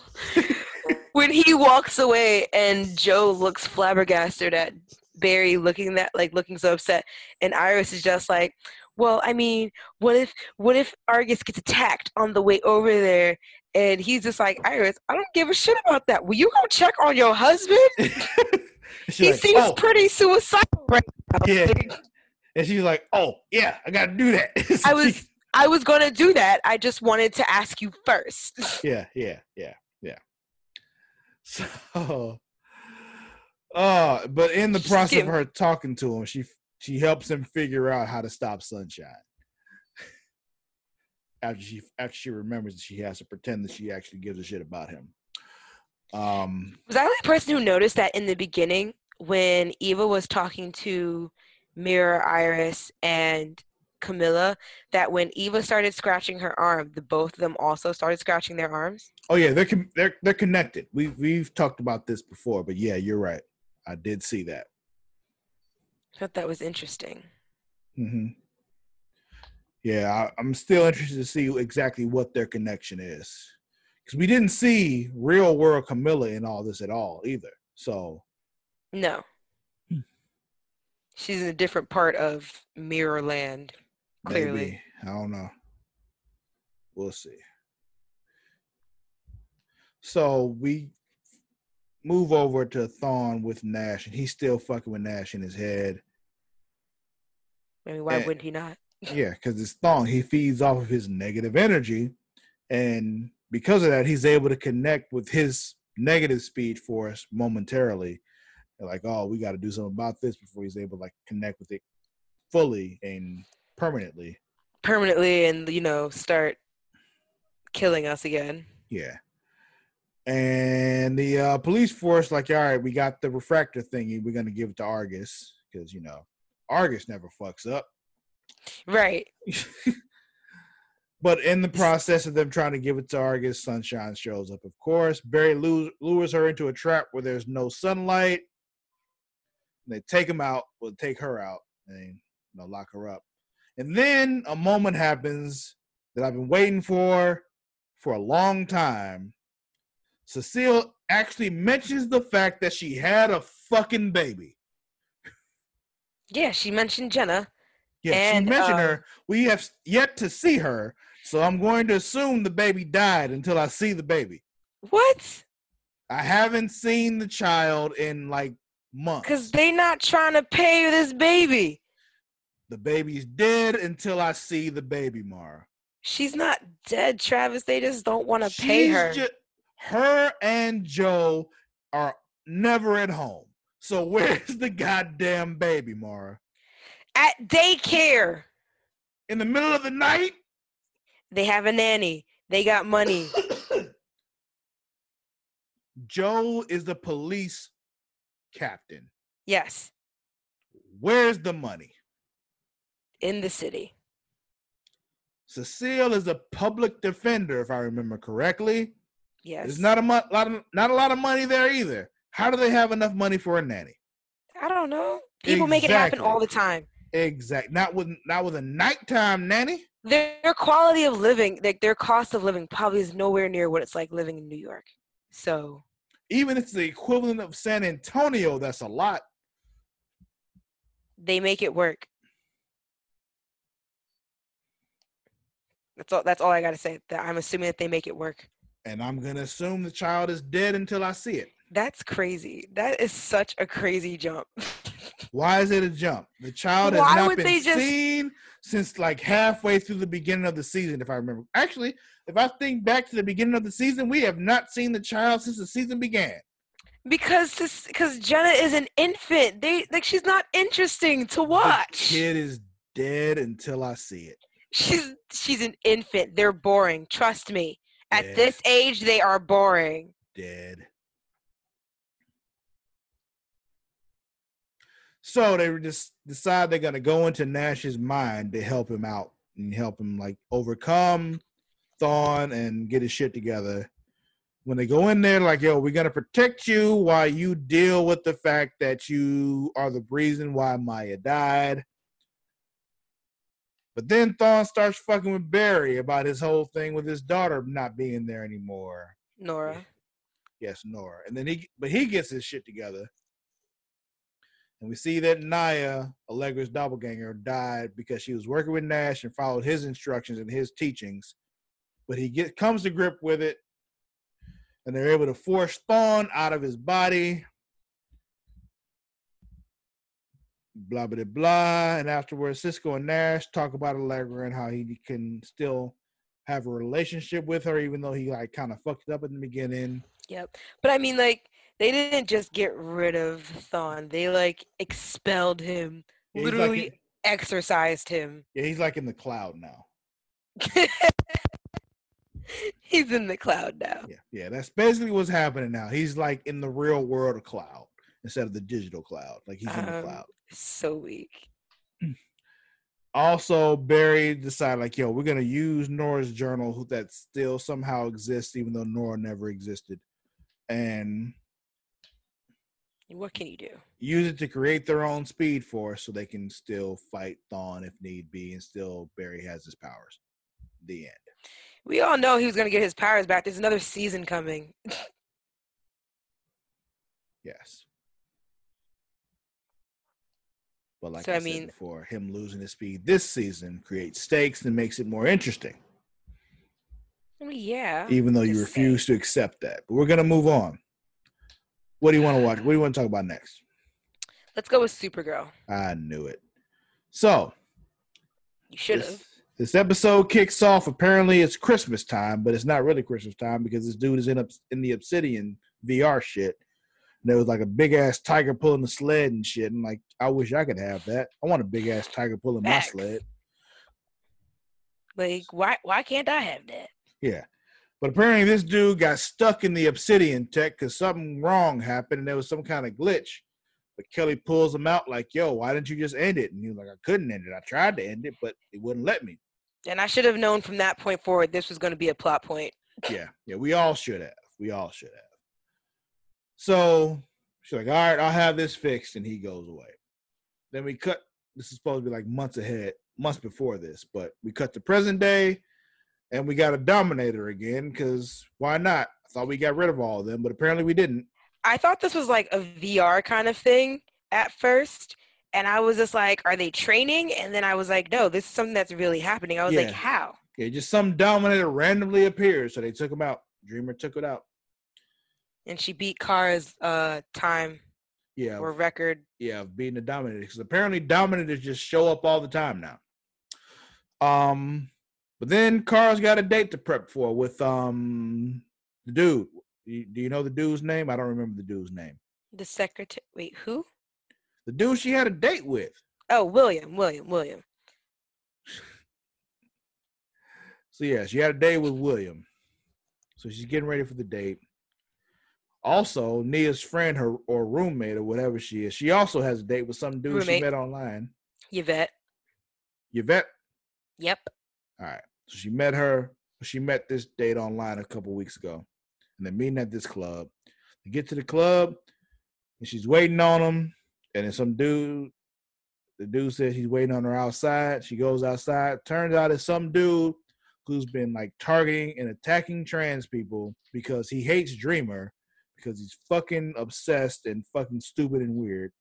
when he walks away and Joe looks flabbergasted at Barry looking that like looking so upset and Iris is just like, Well, I mean, what if what if Argus gets attacked on the way over there? And he's just like, Iris, I don't give a shit about that. Will you go check on your husband? He like, seems "Oh." pretty suicidal right now. Yeah. And she's like, "Oh yeah, I got to do that." I was I was gonna do that. I just wanted to ask you first. yeah, yeah, yeah, yeah. So, uh, but in the process getting- of her talking to him, she she helps him figure out how to stop sunshine. After she after she remembers that she has to pretend that she actually gives a shit about him. Um, Was I the only person who noticed that in the beginning when Eva was talking to Mirror, Iris, and Camilla, that when Eva started scratching her arm, the both of them also started scratching their arms? oh yeah, they're con- they're they're connected. We have we've talked about this before, but yeah, you're right. I did see that. I thought that was interesting. hmm Yeah, I, I'm still interested to see exactly what their connection is, because we didn't see real world Camilla in all this at all either. So No. She's in a different part of Mirrorland. Clearly. maybe I don't know. We'll see. So we move over to Thawne with Nash, and he's still fucking with Nash in his head. I mean, why Eh. wouldn't he not? Yeah, because it's Thawne. He feeds off of his negative energy. And because of that, he's able to connect with his negative speed force momentarily. They're like, oh, we got to do something about this before he's able to like connect with it fully and permanently. Permanently and, you know, start killing us again. Yeah. And the uh, police force, like, all right, we got the refractor thingy. We're going to give it to Argus because, you know, Argus never fucks up. Right. But in the process of them trying to give it to Argus, Sunshine shows up, of course. Barry lures her into a trap where there's no sunlight. They take him out, well, take her out, and you know, lock her up. And then a moment happens that I've been waiting for for a long time. Cecile actually mentions the fact that she had a fucking baby. Yeah, she mentioned Jenna. Yeah, And, she mentioned uh, her. We have yet to see her, so I'm going to assume the baby died until I see the baby. What? I haven't seen the child in like months. Because they not trying to pay this baby. the baby's dead until I see the baby, Mara. She's not dead, Travis. They just don't want to pay her. ju- her and Joe are never at home. So where's the goddamn baby, Mara? At daycare, In the middle of the night? they have a nanny. They got money. Joe is the police captain. Yes, Where's the money? in the city. Cecile is a public defender, if I remember correctly. Yes. There's not a mo- lot of not a lot of money there either. How do they have enough money for a nanny? I don't know. People make it happen all the time. Exact. Not with not with a nighttime nanny. Their, their quality of living, like their cost of living, probably is nowhere near what it's like living in New York. So Even if it's the equivalent of San Antonio, that's a lot. they make it work. That's all. That's all I gotta say. That I'm assuming that they make it work. And I'm gonna assume the child is dead until I see it. That's crazy. That is such a crazy jump. Why is it a jump? The child has Why not been just- seen since like halfway through the beginning of the season, if I remember. Actually, if I think back to the beginning of the season, we have not seen the child since the season began. because this, because Jenna is an infant. They like she's not interesting to The watch. kid is dead until I see it. She's she's an infant. They're boring. Trust me. At Yeah. this age, they are boring. dead. So they just decide they're gonna go into Nash's mind to help him out and help him like overcome Thawne and get his shit together. When they go in there, like, yo, we're gonna protect you while you deal with the fact that you are the reason why Maya died. But then Thawne starts fucking with Barry about his whole thing with his daughter not being there anymore. Nora. Yes, Nora. And then he, but he gets his shit together. And we see that Maya, Allegra's doppelganger, died because she was working with Nash and followed his instructions and his teachings. But he get comes to grip with it, and they're able to force Thawne out of his body. Blah blah blah. And afterwards, Cisco and Nash talk about Allegra and how he can still have a relationship with her, even though he like kind of fucked it up in the beginning. Yep. But I mean, like, they didn't just get rid of Thawne. They like expelled him. Yeah, he's like literally in- exorcised him. Yeah, he's like in the cloud now. He's in the cloud now. Yeah, yeah, that's basically what's happening now. He's like in the real world of cloud instead of the digital cloud. Like he's in the Um, cloud. So weak. Also, Barry decided like, yo, we're gonna use Nora's journal that still somehow exists, even though Nora never existed, and What can you do? use it to create their own speed force so they can still fight Thawne if need be, and still Barry has his powers. The end. We all know he was going to get his powers back. There's another season coming. Yes. But like So, I, I said mean- before, him losing his speed this season creates stakes and makes it more interesting, I mean, yeah. even though you refuse to accept that. But we're gonna move on. What do you want to watch? What do you want to talk about next? Let's go with Supergirl. I knew it. So You should this, have. this episode kicks off. Apparently, it's Christmas time, but it's not really Christmas time because this dude is in up in the Obsidian VR shit. And there was like a big ass tiger pulling the sled and shit. And like, I wish I could have that. I want a big ass tiger pulling my sled. Like, why? Why can't I have that? Yeah. But apparently, this dude got stuck in the Obsidian tech because something wrong happened and there was some kind of glitch. But Kelly pulls him out like, "Yo, why didn't you just end it?" And he was like, "I couldn't end it. I tried to end it, but it wouldn't let me." And I should have known from that point forward this was going to be a plot point. Yeah, yeah, we all should have. We all should have. So she's like, "All right, I'll have this fixed," and he goes away. Then we cut. This is supposed to be like months ahead, months before this, but we cut to present day, and we got a Dominator again because why not? I thought we got rid of all of them, but apparently we didn't. I thought this was like a VR kind of thing at first. And I was just like, are they training? And then I was like, no, this is something that's really happening. I was Yeah. like, how? Yeah, just some Dominator randomly appears, so they took him out. Dreamer took it out. And she beat Kara's uh, time Yeah, or record. yeah, of being the Dominator because apparently Dominators just show up all the time now. Um, but then Kara's got a date to prep for with um the dude. Do you know the dude's name? I don't remember the dude's name. The secretary. Wait, who? The dude she had a date with. Oh, William. William. William. So yeah, she had a date with William. So she's getting ready for the date. Also, Nia's friend, her or roommate or whatever she is, she also has a date with some dude she met online. Yvette. Yvette. Yep. All right. So she met her. She met this date online a couple weeks ago, and they're meeting at this club. They get to the club, and she's waiting on him. And then some dude, the dude says he's waiting on her outside. She goes outside. Turns out it's some dude who's been like targeting and attacking trans people because he hates Dreamer because he's fucking obsessed and fucking stupid and weird.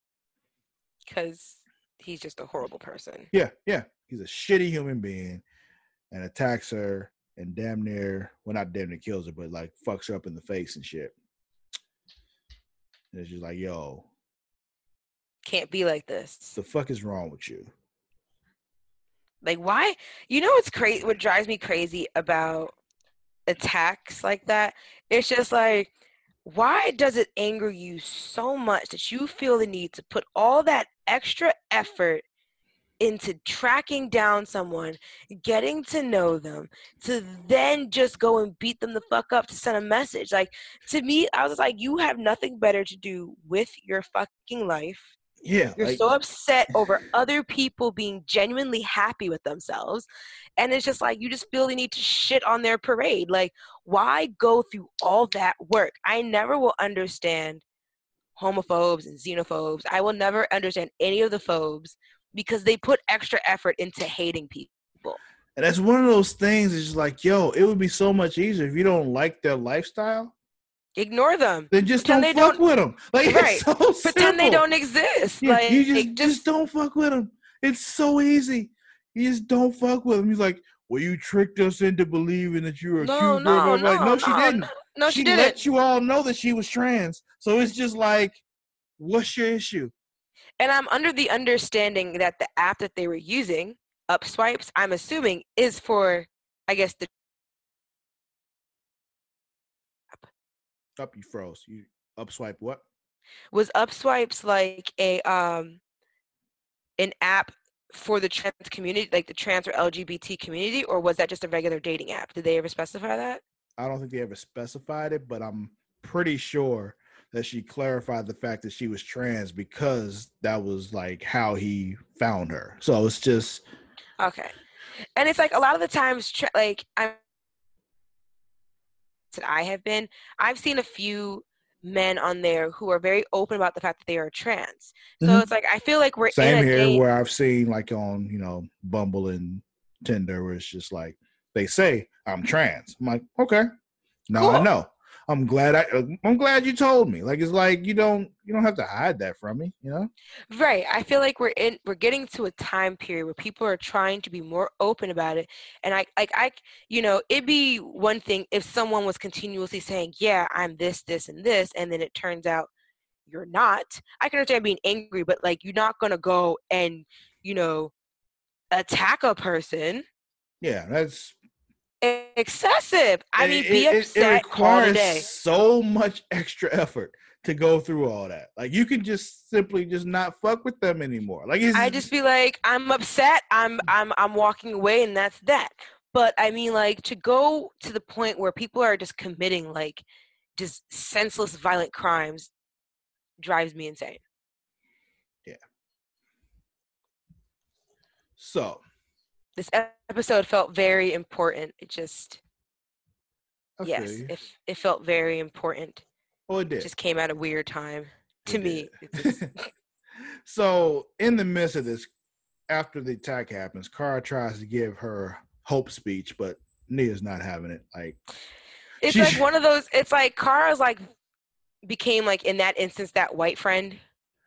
Because he's just a horrible person. Yeah, yeah. He's a shitty human being and attacks her and damn near, well, not damn near kills her, but like fucks her up in the face and shit. And it's just like, yo, Can't be like this. the fuck is wrong with you? Like, why? You know what's crazy? What drives me crazy about attacks like that? It's just like, why does it anger you so much that you feel the need to put all that extra effort into tracking down someone, getting to know them, to then just go and beat them the fuck up to send a message? Like, to me, I was like, you have nothing better to do with your fucking life Yeah, you're like, so upset over other people being genuinely happy with themselves. And it's just like you just feel the need to shit on their parade. Like, why go through all that work? I never will understand homophobes and xenophobes. I will never understand any of the phobes because they put extra effort into hating people. and that's one of those things. It's just like, yo, it would be so much easier if you don't like their lifestyle, Ignore them. then just Pretend don't they fuck don't- with them. Like, Right. it's so Pretend they don't exist. Yeah, like you just, it just don't fuck with them. It's so easy. You just don't fuck with him. He's like, well, you tricked us into believing that you were no, cute. no, no. Like, no, she didn't. No, no, she, she didn't. She let you all know that she was trans. So it's just like, what's your issue? And I'm under the understanding that the app that they were using, Upswipes, I'm assuming is for, I guess, the Up, you froze. You upswipe what? was Upswipes like a um an app for the trans community, like the trans or LGBT community, or was that just a regular dating app? Did they ever specify that? I don't think they ever specified it, but I'm pretty sure that she clarified the fact that she was trans because that was like how he found her. So it's just Okay. And it's like a lot of the times, tra- like I'm that I have been, I've seen a few men on there who are very open about the fact that they are trans. So Mhm. it's like I feel like we're in same a here day. where I've seen like on, you know, Bumble and Tinder where it's just like they say I'm trans. I'm like, okay, now I know. I'm glad I uh, I'm glad you told me. Like it's like you don't you don't have to hide that from me, you know? Right. I feel like we're in we're getting to a time period where people are trying to be more open about it. And I like I you know, it'd be one thing if someone was continuously saying, Yeah, I'm this, this, and this, and then it turns out you're not. I can understand being angry, but like you're not gonna go and, you know, attack a person. Yeah, that's Excessive. I mean, it- be it- upset It all requires day. so much extra effort to go through all that. Like you can just simply just not fuck with them anymore. Like it's I just be like, I'm upset. I'm I'm I'm walking away, and that's that. But I mean, like to go to the point where people are just committing like just senseless, violent crimes drives me insane. Yeah. So. This episode felt very important. It just feel yes, it it felt very important. oh, it It did. just came at a weird time to It me. just- so in the midst of this, after the attack happens, Kara tries to give her hope speech, but Nia's not having it. Like, It's She- like one of those. It's like Kara's like became like in that instance that white friend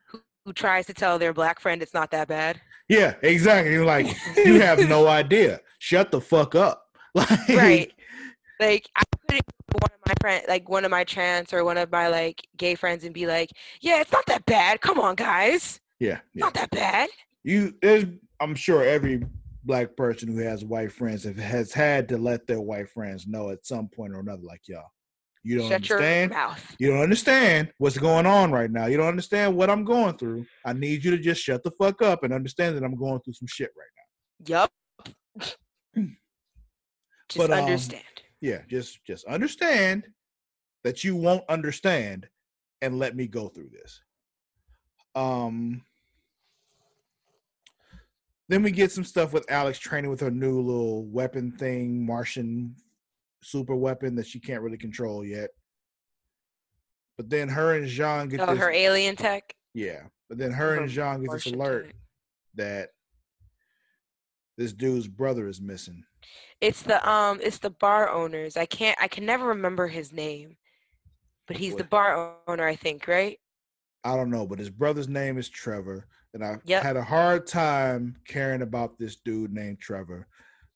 who, who tries to tell their black friend it's not that bad. Yeah, exactly. You're like, you have no idea. Shut the fuck up. Like, right. Like I couldn't one of my friend, like one of my trans or one of my like gay friends, and be like, "Yeah, it's not that bad. Come on, guys, Yeah, yeah. not that bad." You, there's, I'm sure every black person who has white friends have, has had to let their white friends know at some point or another, like, y'all, you don't Shut understand. You don't understand what's going on right now. You don't understand what I'm going through. I need you to just shut the fuck up and understand that I'm going through some shit right now. Yup. Just But, um, understand. now. Yeah, just just understand that you won't understand and let me go through this. Um then we get some stuff with Alex training with her new little weapon thing, Martian super weapon that she can't really control yet. But then her and J'onn get Oh, this her alien tech. Yeah, but then her Her and J'onn get this alert tech. that this dude's brother is missing. It's the um, it's the bar owners. I can't. I can never remember his name, but he's the bar owner. I think, right? I don't know, but his brother's name is Trevor, and I Yep. had a hard time caring about this dude named Trevor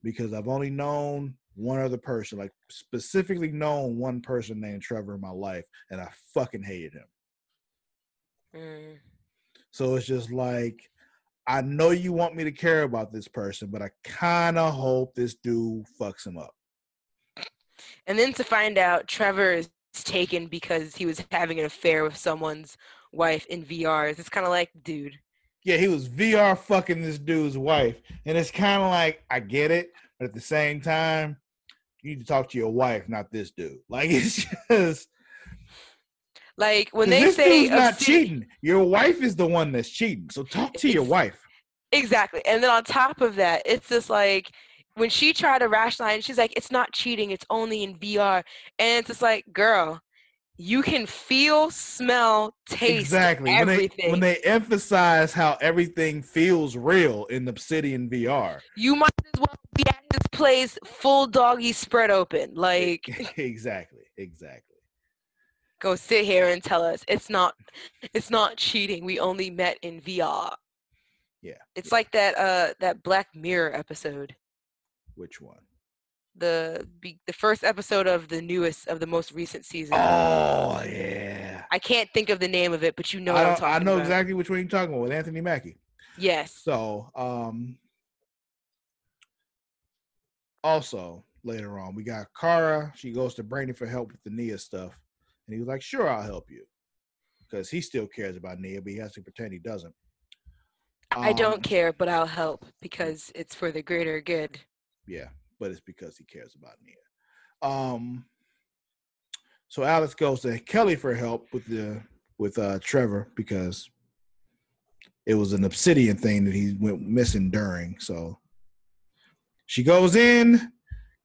because I've only known one other person, like specifically known one person named Trevor in my life, and I fucking hated him. Mm. So it's just like I know you want me to care about this person, but I kind of hope this dude fucks him up. And then to find out Trevor is taken because he was having an affair with someone's wife in VRs. It's kind of like, dude, yeah, he was VR fucking this dude's wife. And it's kind of like, I get it, but at the same time, you need to talk to your wife, not this dude. Like, it's just. like when they this say dude's not cheating. Your wife is the one that's cheating. So talk to your wife. Exactly. And then on top of that, it's just like when she tried to rationalize, she's like, it's not cheating, it's only in VR. And it's just like, girl, you can feel, smell, taste Exactly. When they, when they emphasize how everything feels real in the Obsidian VR. you might as well be at this place full doggy spread open. Like, exactly. Exactly. go sit here and tell us it's not it's not cheating. We only met in VR. Yeah. It's like that uh that Black Mirror episode. Which one? The the first episode of the newest of the most recent season. Oh, yeah. I can't think of the name of it, but you know I, what I'm don't- talking I know about. exactly which one you're talking about with Anthony Mackie. Yes. So, um, also later on, we got Kara. She goes to Brandon for help with the Nia stuff, and he was like, "Sure, I'll help you," because he still cares about Nia, but he has to pretend he doesn't. I don't Um, care, but I'll help because it's for the greater good. Yeah, but it's because he cares about Nia. Um, so Alex goes to Kelly for help with the with uh Trevor because it was an obsidian thing that he went missing during. So she goes in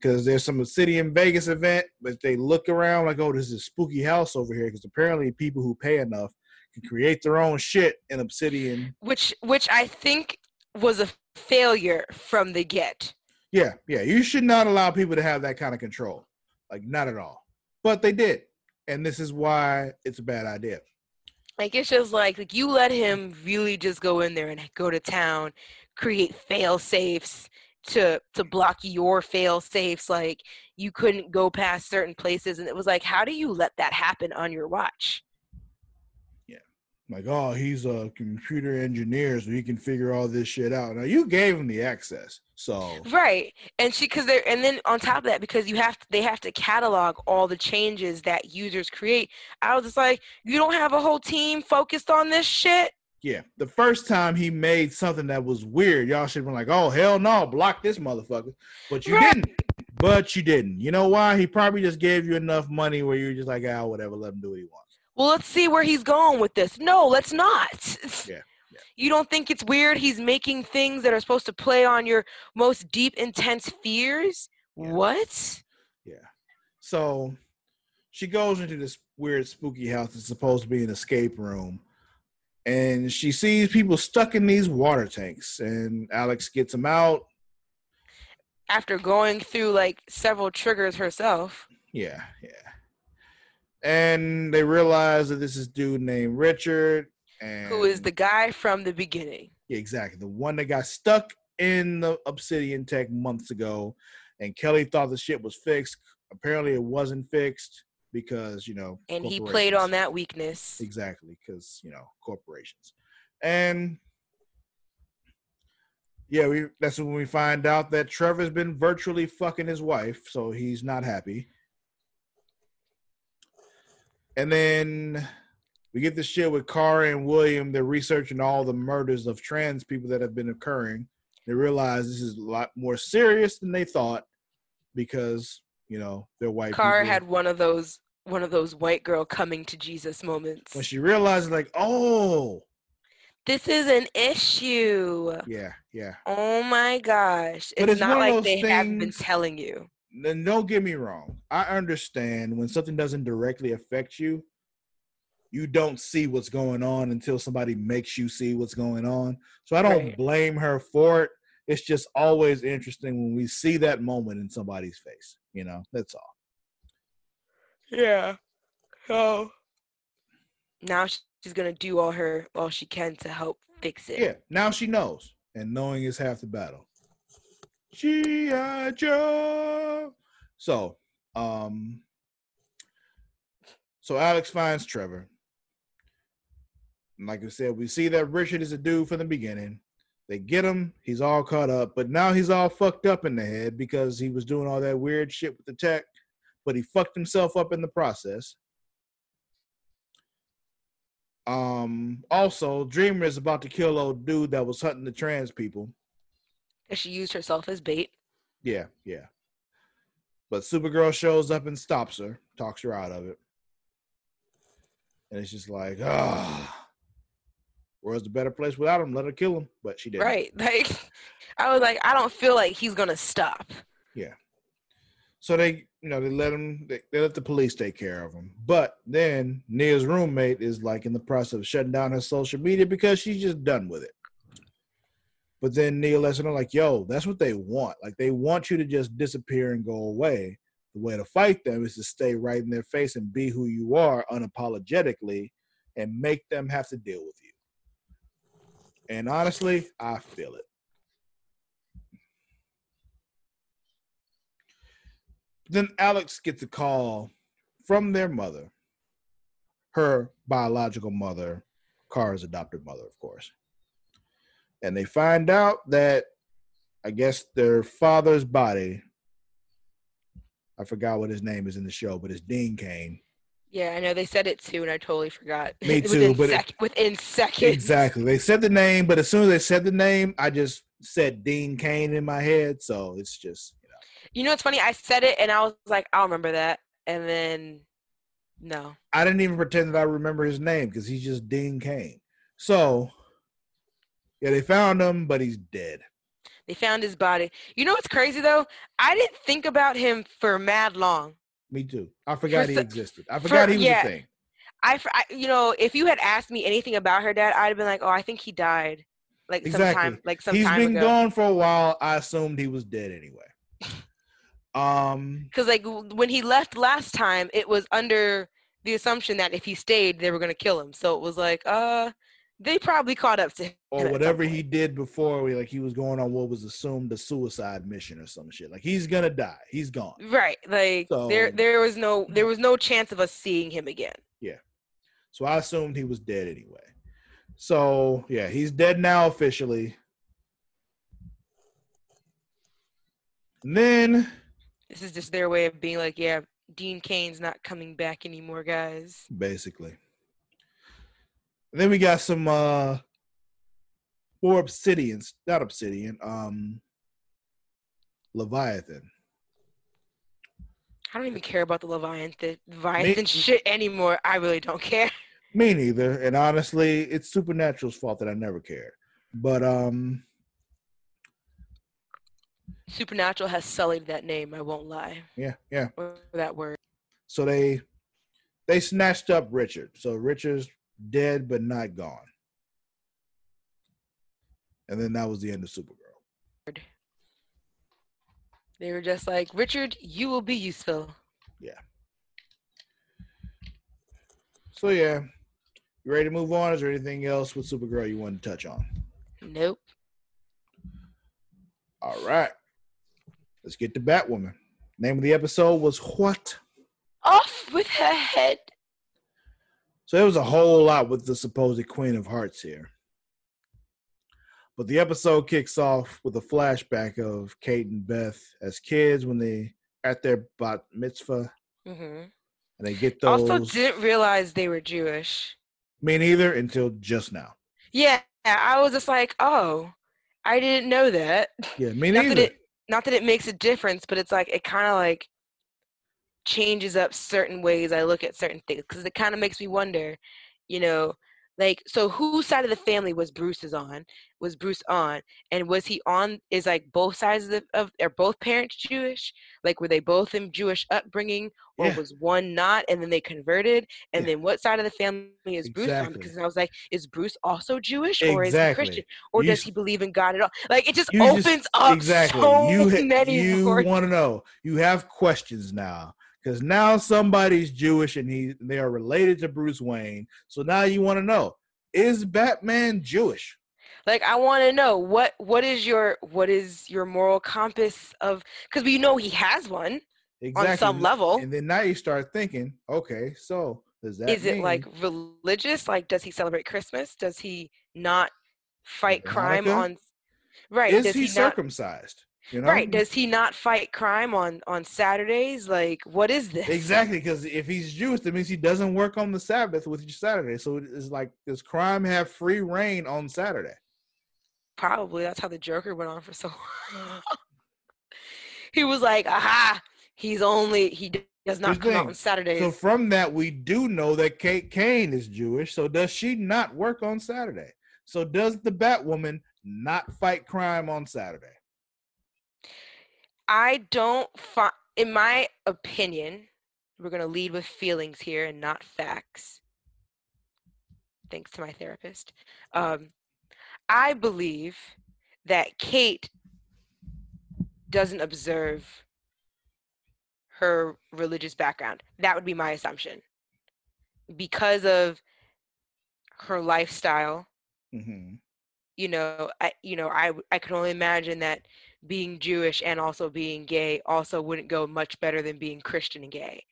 because there's some obsidian Vegas event, but they look around like, oh, this is a spooky house over here because apparently people who pay enough can create their own shit in obsidian. Which which I think was a failure from the get. Yeah, yeah. You should not allow people to have that kind of control. Like not at all. But they did. And this is why it's a bad idea. Like it's just like like you let him really just go in there and go to town, create fail safes to to block your fail safes. Like you couldn't go past certain places, and it was like, how do you let that happen on your watch? Yeah. Like, oh, he's a computer engineer, so he can figure all this shit out. Now you gave him the access, so right. And she, because they're, and then on top of that, because you have, to, they have to catalog all the changes that users create. I was just like, you don't have a whole team focused on this shit. Yeah, the first time he made something that was weird, y'all should have been like, "Oh hell no, block this motherfucker," but you right. didn't. But you didn't. You know why? He probably just gave you enough money where you're just like, "Ah, whatever, let him do what he wants." well, let's see where he's going with this. No, let's not. Yeah. yeah. You don't think it's weird he's making things that are supposed to play on your most deep, intense fears? Yeah. What? Yeah. So she goes into this weird, spooky house that's supposed to be an escape room. And she sees people stuck in these water tanks. And Alex gets them out. After going through like several triggers herself. Yeah, yeah and they realize that this is dude named Richard, and who is the guy from the beginning. Yeah, exactly, the one that got stuck in the Obsidian Tech months ago, and Kelly thought the shit was fixed. Apparently, it wasn't fixed because you know, and he played on that weakness exactly because you know corporations, and yeah, we that's when we find out that Trevor's been virtually fucking his wife, so he's not happy. And then we get this shit with Kara and William. They're researching all the murders of trans people that have been occurring. They realize this is a lot more serious than they thought because you know they're white. Kara had one of those one of those white girl coming to Jesus moments when she realized, like, oh, this is an issue. Yeah, yeah. Oh my gosh, it's, it's not like they things... have been telling you don't get me wrong. I understand when something doesn't directly affect you, you don't see what's going on until somebody makes you see what's going on. So I don't right. blame her for it. It's just always interesting when we see that moment in somebody's face. You know, that's all. Yeah. So now she's gonna do all her all she can to help fix it. Yeah. Now she knows, and knowing is half the battle. G.I. Joe. So, um, so Alex finds Trevor. And like I said, we see that Richard is a dude from the beginning. They get him, he's all caught up, but now he's all fucked up in the head because he was doing all that weird shit with the tech, but he fucked himself up in the process. Um, also, Dreamer is about to kill old dude that was hunting the trans people And she used herself as bait. Yeah, yeah. But Supergirl shows up and stops her, talks her out of it. And it's just like, ah, where's the better place without him? Let her kill him. But she didn't. Right. Like, I was like, I don't feel like he's going to stop. Yeah. So they, you know, they let him, they, they let the police take care of him. But then Nia's roommate is like in the process of shutting down her social media because she's just done with it. But then Nia lets them like, yo, that's what they want. Like they want you to just disappear and go away. The way to fight them is to stay right in their face and be who you are unapologetically and make them have to deal with you. And honestly, I feel it. Then Alex gets a call from their mother, her biological mother, Kara's adopted mother, of course and they find out that I guess their father's body. I forgot what his name is in the show, but it's Dean Cain. Yeah, I know they said it too, and I totally forgot. Me too, within but sec- it, within seconds. Exactly, they said the name, but as soon as they said the name, I just said Dean Cain in my head. So it's just you know. You know, it's funny. I said it, and I was like, I'll remember that, and then no, I didn't even pretend that I remember his name because he's just Dean Cain. So yeah, they found him, but he's dead. They found his body. You know what's crazy though? I didn't think about him for mad long. Me too. I forgot for, he existed. I forgot for, he was yeah, a thing. I, I, you know, if you had asked me anything about her dad, I'd have been like, oh, I think he died. like Exactly. sometime like some He's been ago. gone for a while. I assumed he was dead anyway. Um, Because like when he left last time, it was under the assumption that if he stayed, they were gonna kill him. So it was like, uh, they probably caught up to him. or whatever he did before, we- like he was going on what was assumed a suicide mission or some shit. Like he's gonna die. He's gone. Right. Like there there was no there was no chance of us seeing him again. Yeah. So I assumed he was dead anyway. So yeah, he's dead now officially. And then This is just their way of being like, yeah, Dean Cain's not coming back anymore, guys. basically. And then we got some uh more obsidians, not obsidian, um Leviathan. I don't even care about the Leviathan, Leviathan Me- shit anymore. I really don't care. Me neither. And honestly, it's Supernatural's fault that I never cared. But um Supernatural has sullied that name. I won't lie. yeah, yeah. Or that word. So they they snatched up Richard. So Richard's dead but not gone. And then that was the end of Supergirl. They were just like, Richard, you will be useful. Yeah. So yeah. You ready to move on? Is there anything else with Supergirl you want to touch on? Nope. All right. Let's get to Batwoman. Name of the episode was What? Off with her head. So there was a whole lot with the supposed Queen of Hearts here. But the episode kicks off with a flashback of Kate and Beth as kids when they at their bat mitzvah hmm and they get those. Also, didn't realize they were Jewish. Me neither until just now. Yeah, I was just like, oh, I didn't know that. Yeah, me Not that neither. it, not that it makes a difference, but it's like it kind of like changes up certain ways I look at certain things because it kind of makes me wonder, you know, like so whose side of the family was Bruce's on? Was Bruce on, and was he on? Is like both sides of the of are both parents Jewish? Like were they both in Jewish upbringing, or Yeah. was one not, and then they converted? And Yeah. then what side of the family is Bruce on? Because I was like, is Bruce also Jewish, or is he Christian, or You does he believe in God at all? Like it just You just- opens up exactly. so you many you want to know. You have questions now because now somebody's Jewish and he they are related to Bruce Wayne. So now you want to know: Is Batman Jewish? like i want to know what what is your what is your moral compass of because we know he has one Exactly. some level. And then now you start thinking, okay, so does that is it like religious like does he celebrate christmas does he not fight Like crime on right is he, he, not circumcised? You know, right does he not fight crime on on saturdays like what is this Exactly, because if he's Jewish, that means he doesn't work on the Sabbath, which is Saturday. So it's like, does crime have free reign on Saturday? probably that's how the joker went on for so long he was like aha he's only he does not come out on saturdays So from that, we do know that Kate Kane is Jewish. So does she not work on Saturday? So does the Batwoman not fight crime on Saturday? I don't find, in my opinion, we're going to lead with feelings here and not facts. Thanks to my therapist. Um, I believe that Kate doesn't observe her religious background. That would be my assumption. Because of her lifestyle, Mm-hmm. you know, I you know, I, I can only imagine that being Jewish and also being gay also wouldn't go much better than being Christian and gay.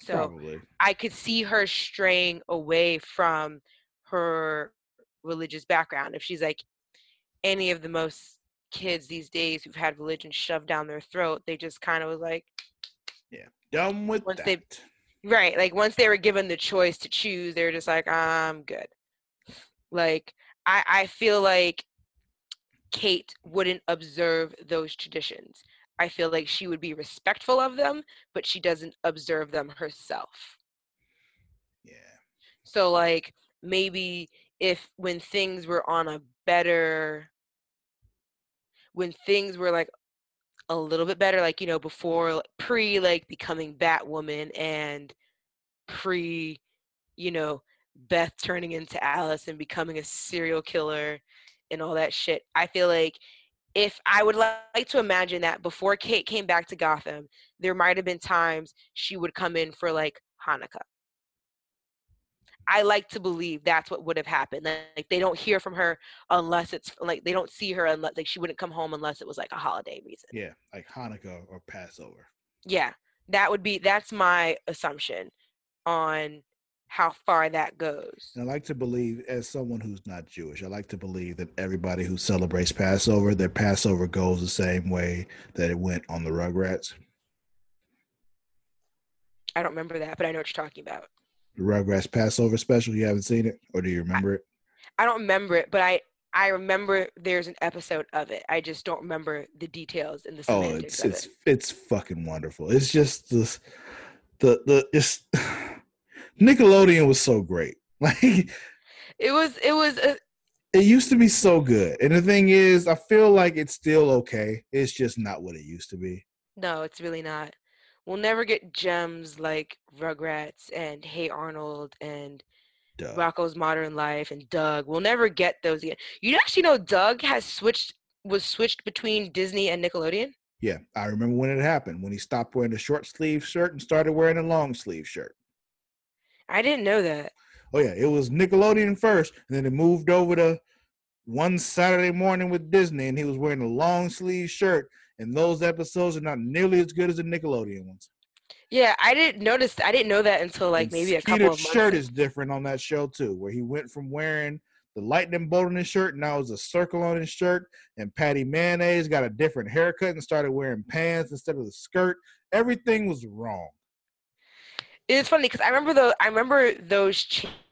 So Probably. I could see her straying away from her religious background. If she's like any of the most kids these days who've had religion shoved down their throat, they just kind of was like, yeah, Done with Once that. they- right, like once they were given the choice to choose, they were just like, I'm good. Like I I feel like Kate wouldn't observe those traditions. I feel like she would be respectful of them, but she doesn't observe them herself. yeah. So like maybe if when things were on a better when things were like a little bit better like you know before pre like becoming Batwoman and pre you know Beth turning into Alice and becoming a serial killer and all that shit. I feel like if I would like to imagine that before Kate came back to Gotham, there might have been times she would come in for like Hanukkah. I like to believe that's what would have happened. Like they don't hear from her unless it's like they don't see her unless like she wouldn't come home unless it was like a holiday reason. Yeah, like Hanukkah or Passover. Yeah, that would be that's my assumption on how far that goes. I like to believe, as someone who's not Jewish, I like to believe that everybody who celebrates Passover, their Passover goes the same way that it went on the Rugrats. I don't remember that, but I know what you're talking about. The Rugrats Passover special. You haven't seen it, or do you remember I, it? I don't remember it, but I I remember there's an episode of it. I just don't remember the details and the oh, semantics it's it's it. it's fucking wonderful. It's just this the the it's Nickelodeon was so great. Like it was it was a, it used to be so good. And the thing is, I feel like it's still okay. It's just not what it used to be. no, it's really not. We'll never get gems like Rugrats and Hey Arnold and Duh. Rocko's Modern Life and Doug. We'll never get those again. You actually know Doug has switched was switched between Disney and Nickelodeon. Yeah, I remember when it happened when he stopped wearing the short sleeve shirt and started wearing a long sleeve shirt. I didn't know that. Oh yeah, it was Nickelodeon first, and then it moved over to one Saturday morning with Disney, and he was wearing a long sleeve shirt. And those episodes are not nearly as good as the Nickelodeon ones. Yeah, I didn't notice. I didn't know that until like And maybe a couple of months. shirt is different on that show too, where he went from wearing the lightning bolt on his shirt, now it's a circle on his shirt, and Patti Mayonnaise got a different haircut and started wearing pants instead of the skirt. Everything was wrong. It's funny because I remember the I remember those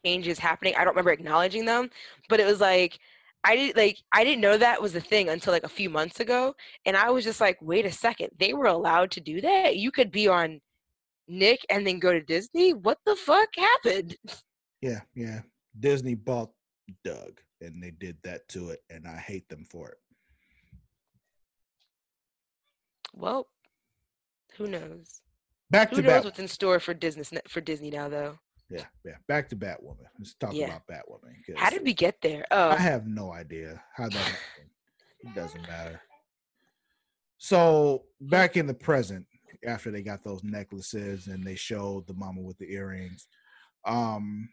changes happening. I don't remember acknowledging them, but it was like I did like I didn't know that was a thing until like a few months ago, and I was just like, wait a second, they were allowed to do that. You could be on Nick and then go to Disney. What the fuck happened? Yeah, yeah. Disney bought Doug, and they did that to it, and I hate them for it. Well, who knows? Back Who to knows Bat. what's in store for Disney for Disney now though? Yeah, yeah. Back to Batwoman. Let's talk Yeah. about Batwoman. How did we get there? Oh, I have no idea how that happened. It doesn't matter. So back in the present, after they got those necklaces and they showed the mama with the earrings, um,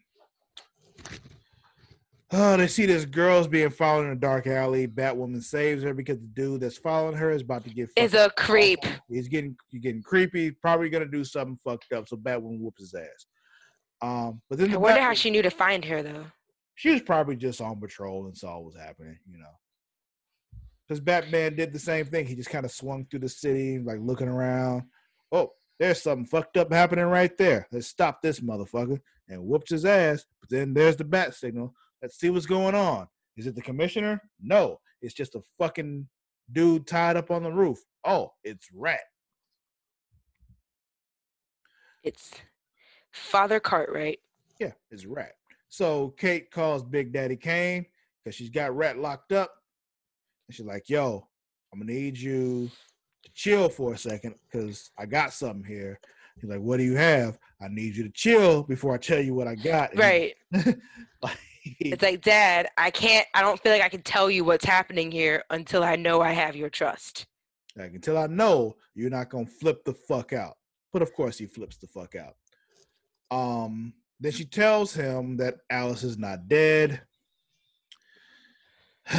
oh, they see this girl's being followed in a dark alley. Batwoman saves her because the dude that's following her is about to get. is a creep. He's getting he's getting creepy. Probably gonna do something fucked up. So Batwoman whoops his ass. Um, but then I the wonder Batwoman- how she knew to find her though. she was probably just on patrol and saw what was happening, you know. Because Batman did the same thing. He just kind of swung through the city, like looking around. Oh, there's something fucked up happening right there. Let's stop this motherfucker. And whoops his ass. But then there's the bat signal. Let's see what's going on. Is it the commissioner? No. It's just a fucking dude tied up on the roof. Oh, it's Rat. It's Father Cartwright. Yeah, it's Rat. So Kate calls Big Daddy Kane because she's got Rat locked up. And she's like, yo, I'm gonna need you to chill for a second because I got something here. He's like, what do you have? I need you to chill before I tell you what I got. And Right. like, It's like, Dad, I can't, I don't feel like I can tell you what's happening here until I know I have your trust. like, until I know you're not gonna flip the fuck out. But of course he flips the fuck out. Um, then she tells him that Alice is not dead.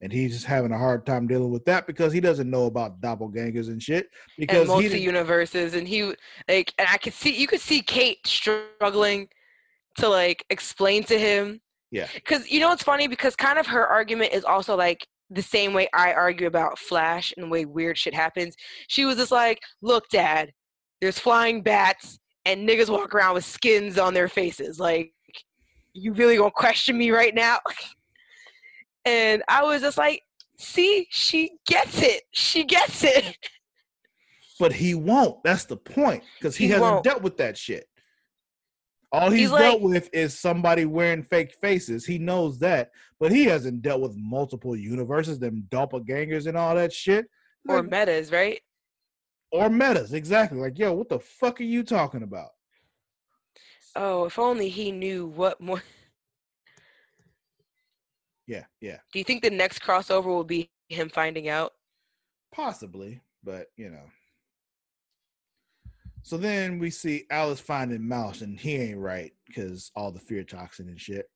and he's just having a hard time dealing with that because he doesn't know about doppelgangers and shit. Because and multi universes. And he, like, and I could see, you could see Kate struggling to, like, explain to him. Yeah. Because, you know, what's funny? Because kind of her argument is also, like, the same way I argue about Flash and the way weird shit happens. She was just like, look, Dad, there's flying bats and niggas walk around with skins on their faces. Like, you really gonna question me right now? and I was just like, see, she gets it. She gets it. but he won't. That's the point. Because he, He hasn't won't. dealt with that shit. All he's, He's dealt like- with is somebody wearing fake faces. He knows that, but he hasn't dealt with multiple universes, them doppelgangers and all that shit. or Like, metas, right? or metas, exactly. Like, yo, what the fuck are you talking about? Oh, if only he knew what more. Yeah, yeah, Do you think the next crossover will be him finding out? possibly, but you know. So then we see Alice finding Mouse, and he ain't right because all the fear toxin and shit.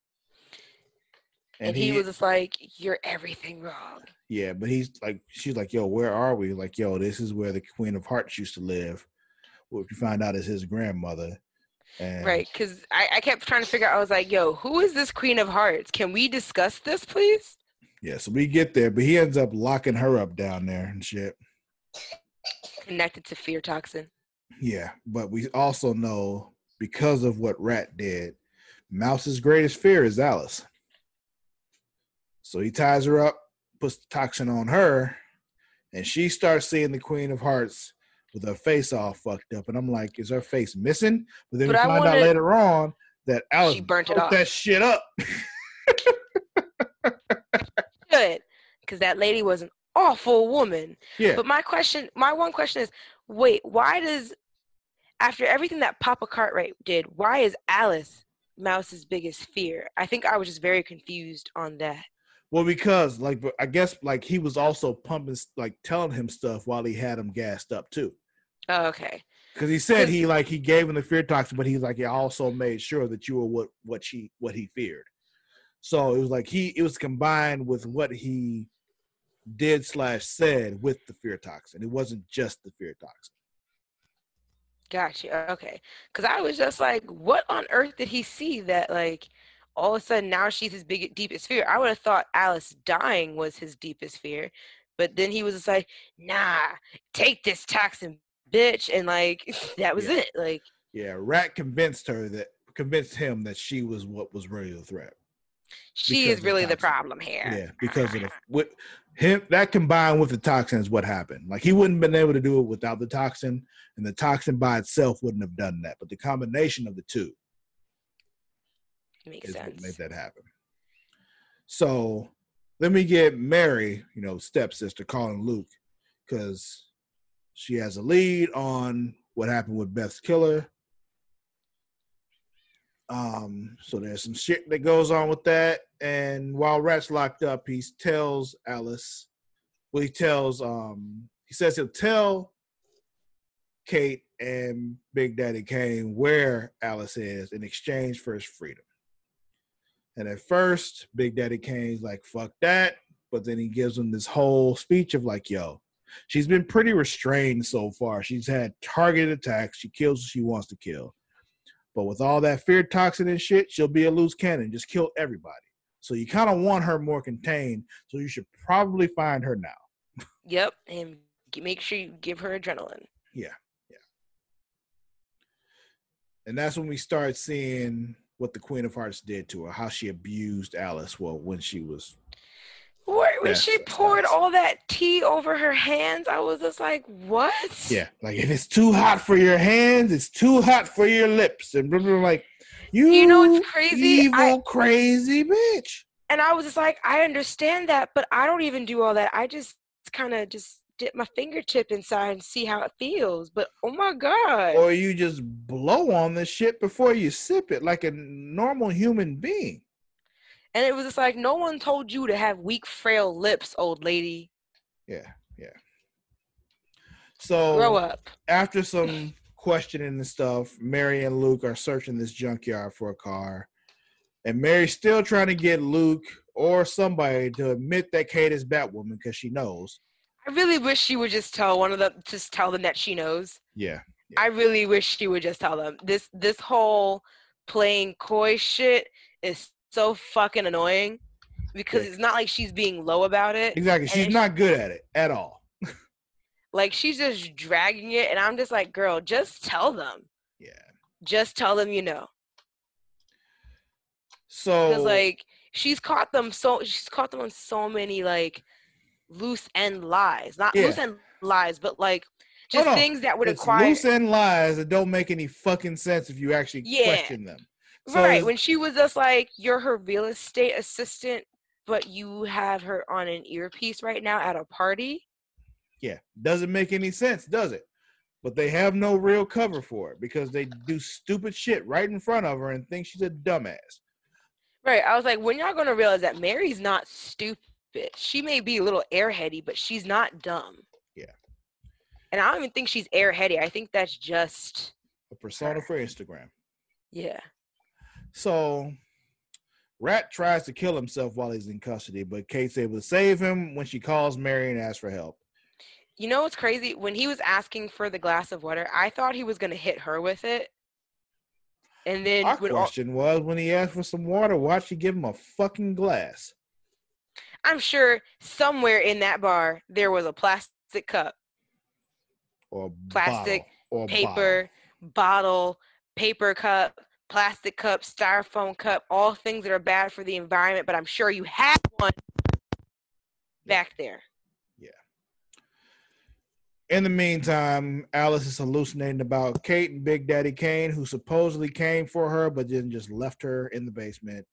And, he, was just like, "You're everything wrong." Yeah, but he's like, she's like, yo, where are we? Like, yo, this is where the Queen of Hearts used to live. What you find out is his grandmother. And Right, because I, I kept trying to figure out. I was like, "Yo, who is this Queen of Hearts? Can we discuss this, please?" Yeah, so we get there, but he ends up locking her up down there and shit. Connected to fear toxin. Yeah, but we also know because of what Rat did, Mouse's greatest fear is Alice. So he ties her up, puts the toxin on her, and she starts seeing the Queen of Hearts with her face all fucked up. And I'm like, is her face missing? But then But we I find out later on that Alice She burnt it off. that shit up. Good, because that lady was an awful woman. yeah, But my question, my one question is, wait, why does after everything that Papa Cartwright did, why is Alice Mouse's biggest fear? I think I was just very confused on that. Well, because like I guess like he was also pumping like telling him stuff while he had him gassed up too. Oh, okay. Because he said he like he gave him the fear toxin, but he's like he also made sure that you were what what she what he feared. So it was like he it was combined with what he did slash said with the fear toxin. It wasn't just the fear toxin. Gotcha. Okay. Because I was just like, what on earth did he see that, like, all of a sudden now she's his biggest, deepest fear? I would have thought Alice dying was his deepest fear. But then he was just like, nah, take this toxin, bitch. And, like, that was Yeah. it. Like, Yeah, Rat convinced her that convinced him that she was what was really the threat. she is really the toxin. problem here. Yeah, because of the him that combined with the toxin is what happened. Like he wouldn't have been able to do it without the toxin, and the toxin by itself wouldn't have done that. But the combination of the two Makes sense. made that happen. So then we get Mary, you know, stepsister, calling Luke because she has a lead on what happened with Beth's killer. Um, so there's some shit that goes on with that. And while Rat's locked up, he tells Alice, well, he tells um he says he'll tell Kate and Big Daddy Kane where Alice is in exchange for his freedom. And at first, Big Daddy Kane's like, fuck that. But then he gives him this whole speech of like, yo, she's been pretty restrained so far. She's had targeted attacks. She kills who she wants to kill. But with all that fear toxin and shit, she'll be a loose cannon, just kill everybody. So you kind of want her more contained. So you should probably find her now. Yep. And make sure you give her adrenaline. Yeah, yeah. And that's when we start seeing what the Queen of Hearts did to her, how she abused Alice. Well, when she was Where, when Yeah, she poured all that tea over her hands, I was just like, what? Yeah, like if it's too hot for your hands, it's too hot for your lips, and blah, blah, blah, like you, You know what's crazy? evil, I- crazy bitch. And I was just like, I understand that, but I don't even do all that. I just kind of just dip my fingertip inside and see how it feels. But oh my God. Or you just blow on the shit before you sip it, like a normal human being. And it was just like, no one told you to have weak, frail lips, old lady. Yeah, yeah. So Grow up. after some questioning and stuff, Mary and Luke are searching this junkyard for a car. And Mary's still trying to get Luke or somebody to admit that Kate is Batwoman because she knows. I really wish she would just tell one of them, just tell them that she knows. Yeah. I really wish she would just tell them. This this whole playing coy shit is so fucking annoying because Yeah. it's not like she's being low about it. Exactly. She's not good at it at all. Like she's just dragging it, and I'm just like, girl, just tell them. Yeah. Just tell them you know. So Because like she's caught them so she's caught them on so many like loose end lies, not Yeah. loose end lies, but like just no, things that would it's acquire. loose end lies that don't make any fucking sense if you actually Yeah. question them. So right when she was just like you're her real estate assistant but you have her on an earpiece right now at a party Yeah, doesn't make any sense, does it? But they have no real cover for it because they do stupid shit right in front of her and think she's a dumbass. Right. I was like, when y'all gonna realize that Mary's not stupid? She may be a little airheady, but she's not dumb. Yeah. And I don't even think she's airheady. I think that's just A persona for Instagram. yeah. So Rat tries to kill himself while he's in custody, but Kate's able to save him when she calls Mary and asks for help. You know what's crazy? When he was asking for the glass of water, I thought he was gonna hit her with it. And then Our when all- question was when he asked for some water, why'd she give him a fucking glass? I'm sure somewhere in that bar there was a plastic cup, Or Plastic, bottle, or paper, bottle, paper cup, plastic cup, styrofoam cup, all things that are bad for the environment, but I'm sure you had one back there. Yeah. In the meantime, Alice is hallucinating about Kate and Big Daddy Kane, who supposedly came for her, but then just left her in the basement.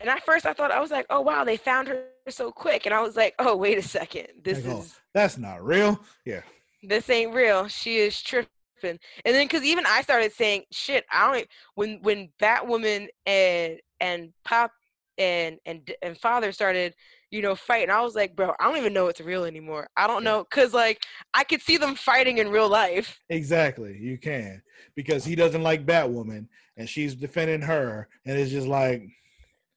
And at first I thought I was like, oh wow, they found her so quick. And I was like, oh wait a second. This Like, oh. is That's not real. Yeah. this ain't real. She is tripping. And then because even I started saying, shit, I don't e-" when when Batwoman and and Pop and and and father started, you know, fighting, I was like, bro, I don't even know it's real anymore. I don't know. Cause like I could see them fighting in real life. Exactly. You can. Because he doesn't like Batwoman and she's defending her. And it's just like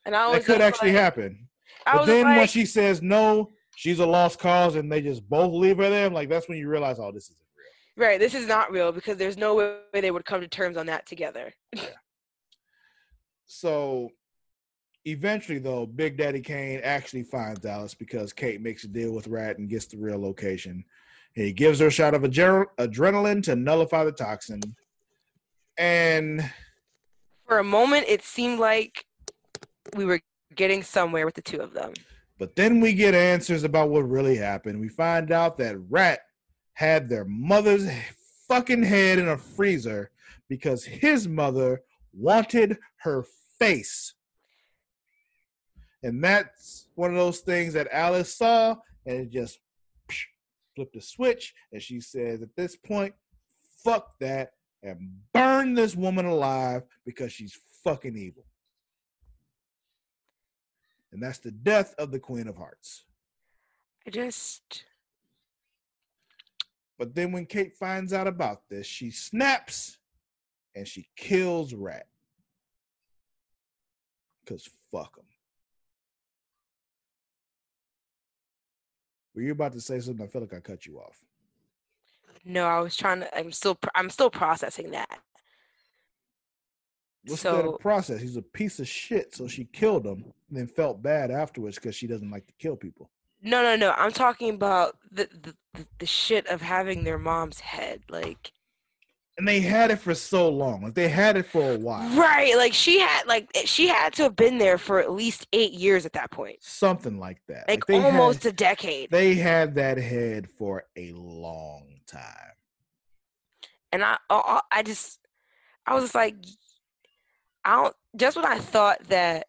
And I was that could actually like, happen. I But then like, when she says no, she's a lost cause and they just both leave her there, like that's when you realize, oh, this isn't real. Right, this is not real because there's no way they would come to terms on that together. yeah. So eventually, though, Big Daddy Kane actually finds Alice because Kate makes a deal with Rat and gets the real location. He gives her a shot of adre- adrenaline to nullify the toxin. And For a moment, it seemed like we were getting somewhere with the two of them. but then we get answers about what really happened. We find out that Rat had their mother's fucking head in a freezer because his mother wanted her face. And that's one of those things that Alice saw and it just flipped a switch. And she says, at this point, fuck that and burn this woman alive because she's fucking evil. And that's the death of the Queen of Hearts. I just But then when Kate finds out about this, she snaps and she kills Rat. Because fuck him. Were you about to say something? I feel like I cut you off. no, I was trying to. I'm still. I'm still processing that. What's that process? He's a piece of shit. So she killed him and then felt bad afterwards because she doesn't like to kill people. No, no, no. I'm talking about the the, the, shit of having their mom's head. Like, And they had it for so long. Like they had it for a while. right? Like she had like eh, she had to have been there for at least eight years at that point. Something like that. Like, had- almost a decade. they had that head for a long time. and I, I, I just, I was just like, I don't. Just when I thought that,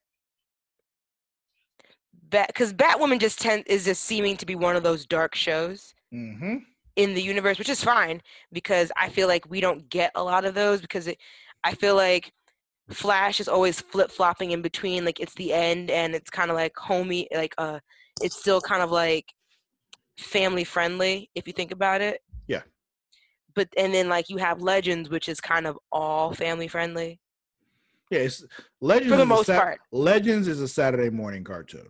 Bat, because Batwoman just tend is just seeming to be one of those dark shows Mm-hmm. in the universe, which is fine because I feel like we don't get a lot of those because it, I feel like Flash is always flip flopping in between. Like it's the end and it's kind of like homey, like uh, it's still kind of like family friendly if you think about it. Yeah. But and then like you have Legends, which is kind of all family friendly Yeah, it's Legends for the most Sat- part, Legends is a Saturday morning cartoon.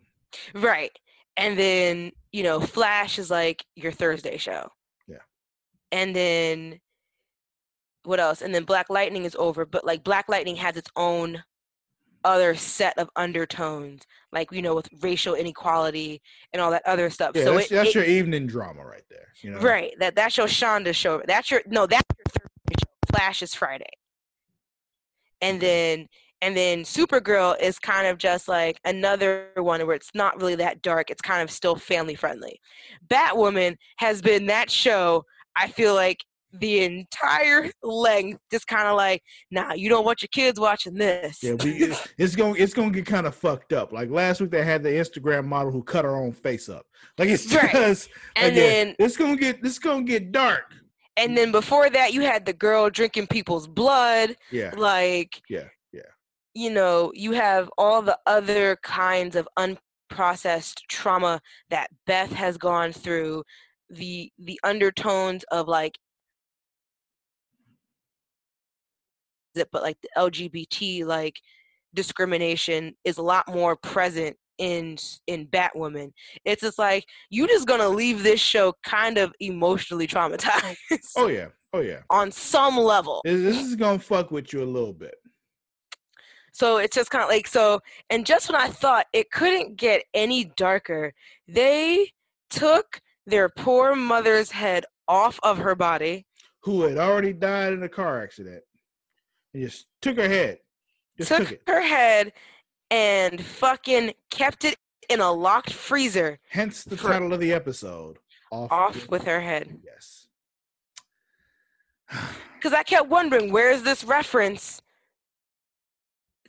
Right? And then you know Flash is like your Thursday show. Yeah. And then what else? And then Black Lightning is over, but like Black Lightning has its own other set of undertones, like you know with racial inequality and all that other stuff. Yeah, so that's, it, that's it- your evening drama right there. You know, right that that's your Shonda show. That's your no, that's your Thursday show. Flash is Friday, and then and then Supergirl is kind of just like another one where it's not really that dark. It's kind of still family friendly. Batwoman has been that show. I feel like the entire length, just kind of like, nah, you don't want your kids watching this. Yeah, we, it- it's gonna it's gonna get kind of fucked up. Like last week, they had the Instagram model who cut her own face up. Like it's Right. just and again, then it's gonna get it's gonna get dark. and then before that, you had the girl drinking people's blood. Yeah, Like yeah. You know, you have all the other kinds of unprocessed trauma that Beth has gone through, the the undertones of like it, but like the LGBT like discrimination is a lot more present in in Batwoman. It's just like you just gonna leave this show kind of emotionally oh, traumatized. Oh yeah, oh yeah. On some level. This, this is gonna fuck with you a little bit. So it's just kind of like so. And just when I thought it couldn't get any darker, they took their poor mother's head off of her body, Who had already died in a car accident? And just took her head. Just took, took her head, and fucking kept it in a locked freezer Hence the title of the episode. Off, off with her head. Yes. because I kept wondering where is this reference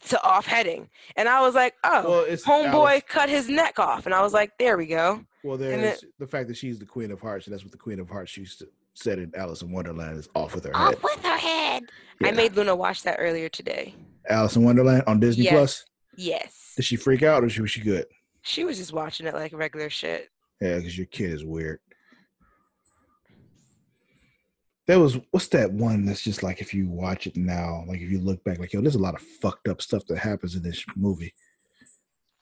to off heading, and I was like, oh, Well, it's homeboy Alice- cut his neck off, and I was like, there we go. Well, and there's the fact that she's the Queen of Hearts, and that's what the Queen of Hearts used to said in Alice in Wonderland is off with her head. Off with her head. I made Luna watch that earlier today. Alice in Wonderland on Disney Yes. Plus. Yes, Did she freak out or she was she good? she was just watching it like regular shit. Yeah, because your kid is weird. There was what's that one that's just like if you watch it now, like if you look back, like yo, there's a lot of fucked up stuff that happens in this movie.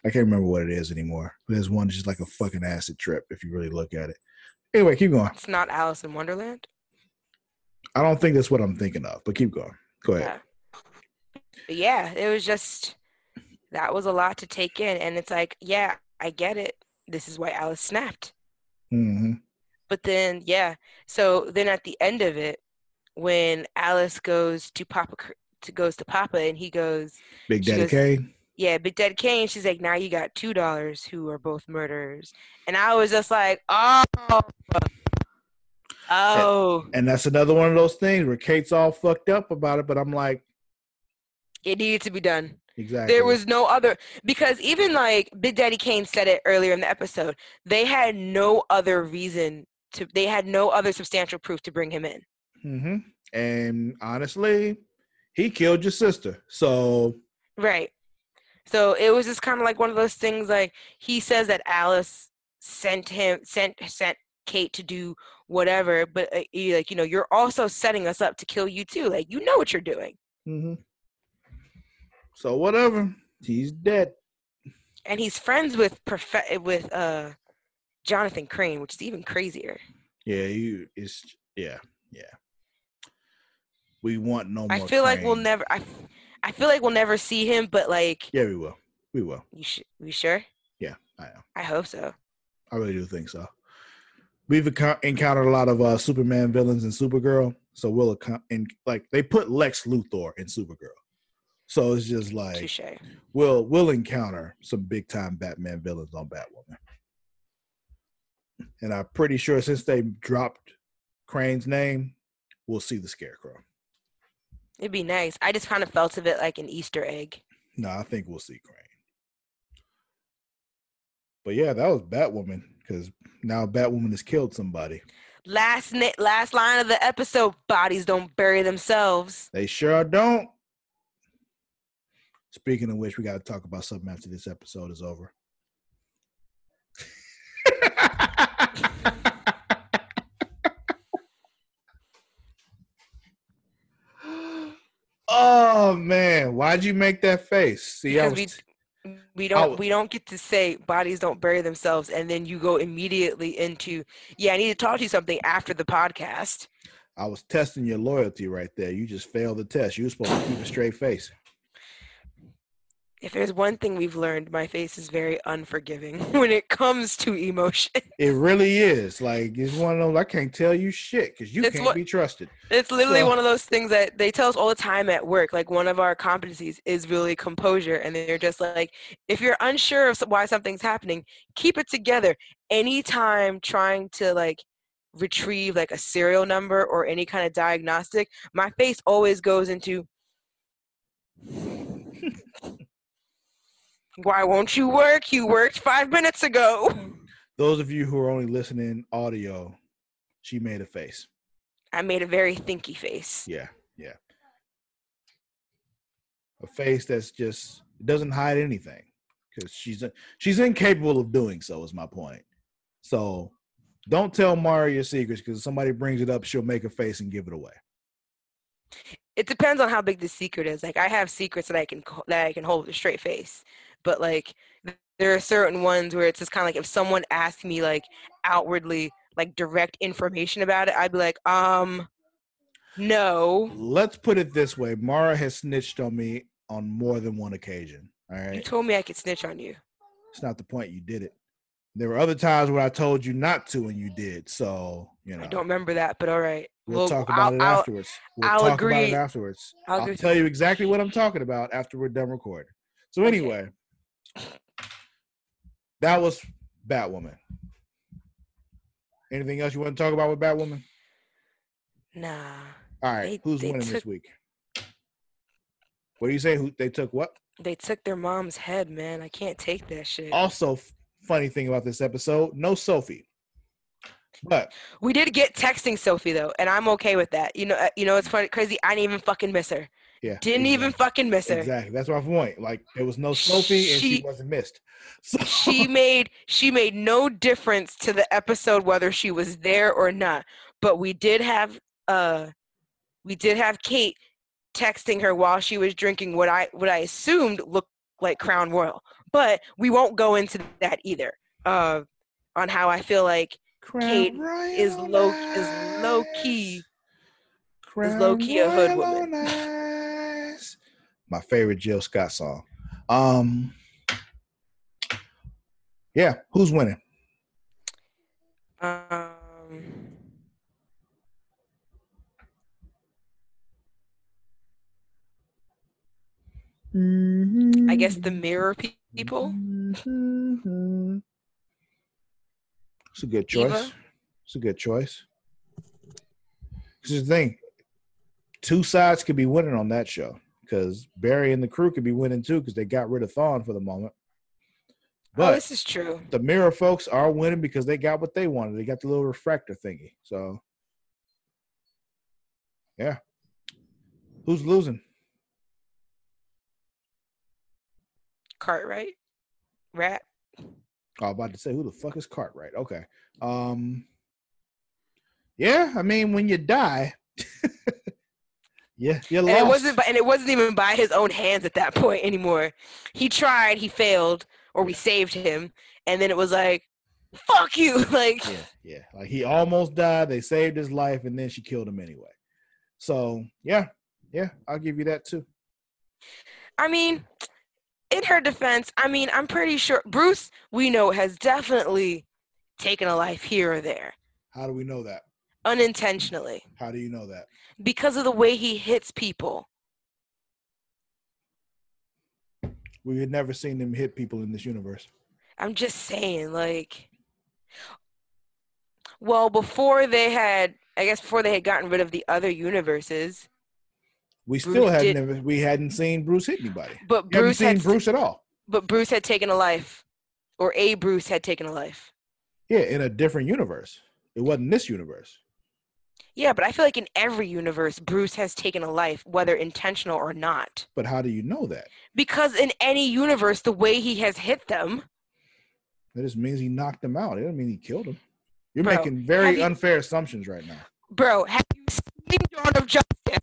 I can't remember what it is anymore. But there's one that's just like a fucking acid trip if you really look at it. Anyway, keep going. It's not Alice in Wonderland. I don't think that's what I'm thinking of, but keep going. Go ahead. Yeah. Yeah, it was just that was a lot to take in, and it's like, yeah, I get it. This is why Alice snapped. hmm But then, yeah. So then at the end of it, when Alice goes to Papa, to goes to Papa, and he goes, Big Daddy goes- Kane. "Yeah, Big Daddy Kane." She's like, "Now you got two dollars, who are both murderers." And I was just like, "Oh, oh, And that's another one of those things where Kate's all fucked up about it, but I'm like, it needed to be done." exactly. There was no other because even like Big Daddy Kane said it earlier in the episode. They had no other reason to. They had no other substantial proof to bring him in. Mm-hmm. And honestly, he killed your sister. So Right. So it was just kind of like one of those things. Like he says that Alice sent him sent sent Kate to do whatever, but uh, like you know, you're also setting us up to kill you too. Like you know what you're doing, Mm-hmm. So whatever. He's dead. and he's friends with prof- with uh Jonathan Crane, which is even crazier. Yeah, you it's yeah, yeah. We want no more. I feel like we'll Crane. never. I feel like we'll never see him, but like Yeah, we will. We will. you sh- we sure? Yeah, I am. I hope so. I really do think so. We've encou- encountered a lot of uh, Superman villains and Supergirl, so we'll account in like they put Lex Luthor in Supergirl, so it's just like Touche. we'll we'll encounter some big time Batman villains on Batwoman, and I'm pretty sure since they dropped Crane's name, we'll see the Scarecrow. It'd be nice. I just kind of felt of it like an Easter egg. No, I think we'll see Crane. But yeah, that was Batwoman because now Batwoman has killed somebody. Last ni- last line of the episode: bodies don't bury themselves. They sure don't. Speaking of which, we got to talk about something after this episode is over. oh man, why'd you make that face? See, I was, we we don't was- we don't get to say bodies don't bury themselves, and then you go immediately into yeah. I need to talk to you something after the podcast. I was testing your loyalty right there. You just failed the test. You were supposed to keep a straight face. If there's one thing we've learned, my face is very unforgiving when it comes to emotion. It really is. Like it's one of those. I can't tell you shit because you It's can't what- be trusted. It's literally So- one of those things that they tell us all the time at work. Like one of our competencies is really composure, and they're just like, if you're unsure of why something's happening, keep it together. Anytime trying to like retrieve like a serial number or any kind of diagnostic, my face always goes into. Why won't you work? You worked five minutes ago. Those of you who are only listening audio, she made a face. I made a very thinky face. Yeah, yeah. a face that's just doesn't hide anything because she's she's incapable of doing so. Is my point. So don't tell Mara your secrets because if somebody brings it up, she'll make a face and give it away. It depends on how big the secret is. Like I have secrets that I can that I can hold with a straight face, but like there are certain ones where it's just kind of like if someone asked me like outwardly like direct information about it, I'd be like, um, no. Let's put it this way: Mara has snitched on me on more than one occasion. All right. You told me I could snitch on you. It's not the point. You did it. There were other times where I told you not to, and you did. So you know. I don't remember that, but all right. We'll, we'll talk about I'll, it afterwards. We'll I'll talk agree. about it afterwards. I'll, I'll tell you exactly what I'm talking about after we're done recording. So anyway, okay. That was Batwoman. Anything else you want to talk about with Batwoman? Nah. All right. They, Who's they winning took, this week? What do you say? Who they took what? They took their mom's head, man. I can't take that shit. Also, funny thing about this episode, no Sophie. But we did get texting Sophie though, and I'm okay with that. You know, uh, you know it's funny, crazy. I didn't even fucking miss her. Yeah, didn't exactly. even fucking miss her. Exactly. That's my point. Like there was no Sophie, and she wasn't missed. So. She made she made no difference to the episode whether she was there or not. But we did have uh, we did have Kate texting her while she was drinking what I what I assumed looked like Crown Royal. But we won't go into that either. Uh, on how I feel like Crown Kate Royal is low is low key Crown is low key a hood woman. My favorite Jill Scott song. Um, yeah, who's winning? Um, Mm-hmm. I guess the mirror people. Mm-hmm. It's a good choice. Eva? It's a good choice. Because the thing, two sides could be winning on that show. Because Barry and the crew could be winning too, because they got rid of Thawne for the moment. Oh, But oh, this is true. The mirror folks are winning because they got what they wanted. They got the little refractor thingy. So, yeah. Who's losing? Cartwright, Rat. Oh, I was about to say, who the fuck is Cartwright? Okay. Um. Yeah, I mean, when you die, yeah, you and it wasn't, and it wasn't even by his own hands at that point anymore. He tried, he failed, or we saved him, and then it was like, "Fuck you!" Like, yeah, yeah, like he almost died. They saved his life, and then she killed him anyway. So yeah, yeah, I'll give you that too. I mean, in her defense, I mean, I'm pretty sure Bruce, we know, has definitely taken a life here or there. How do we know that? Unintentionally. How do you know that? Because of the way he hits people. We had never seen him hit people in this universe. I'm just saying, like, well, before they had, I guess, before they had gotten rid of the other universes, we still Bruce hadn't did, never, we hadn't seen Bruce hit anybody. But we Bruce had seen Bruce at all. But Bruce had taken a life, or a Bruce had taken a life. Yeah, in a different universe. It wasn't this universe. Yeah, but I feel like in every universe, Bruce has taken a life, whether intentional or not. But how do you know that? Because in any universe, the way he has hit them. That just means he knocked them out. It doesn't mean he killed them. You're bro, making very you, unfair assumptions right now. Bro, have you seen Dawn of Justice?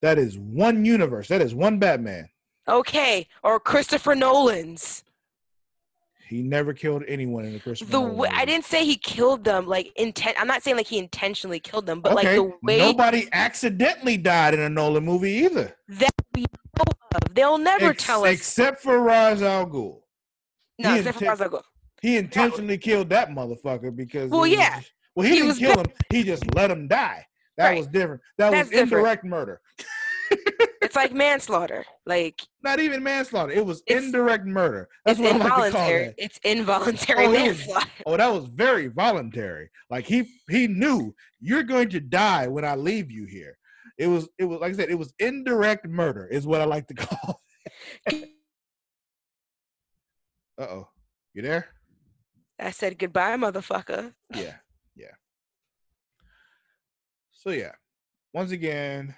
That is one universe. That is one Batman. Okay, or Christopher Nolan's. He never killed anyone in the Christopher. The way, I didn't say he killed them like intent. I'm not saying like he intentionally killed them, but okay. like the way nobody accidentally died in a Nolan movie either. That we know of. They'll never Ex- tell us. Except for Ra's al Ghul. No, he except inten- for Ra's al Ghul. He intentionally killed that motherfucker because. Well, yeah. Was, well, he, he didn't kill him. He just let him die. That right. was different. That That's was indirect different. murder. it's like manslaughter. Like not even manslaughter. It was indirect murder. That's what involuntary. I like It's involuntary oh, manslaughter. Was, oh, that was very voluntary. Like he he knew you're going to die when I leave you here. It was it was like I said, it was indirect murder, is what I like to call. uh oh, you there? I said goodbye, motherfucker. Yeah, yeah. So yeah, once again,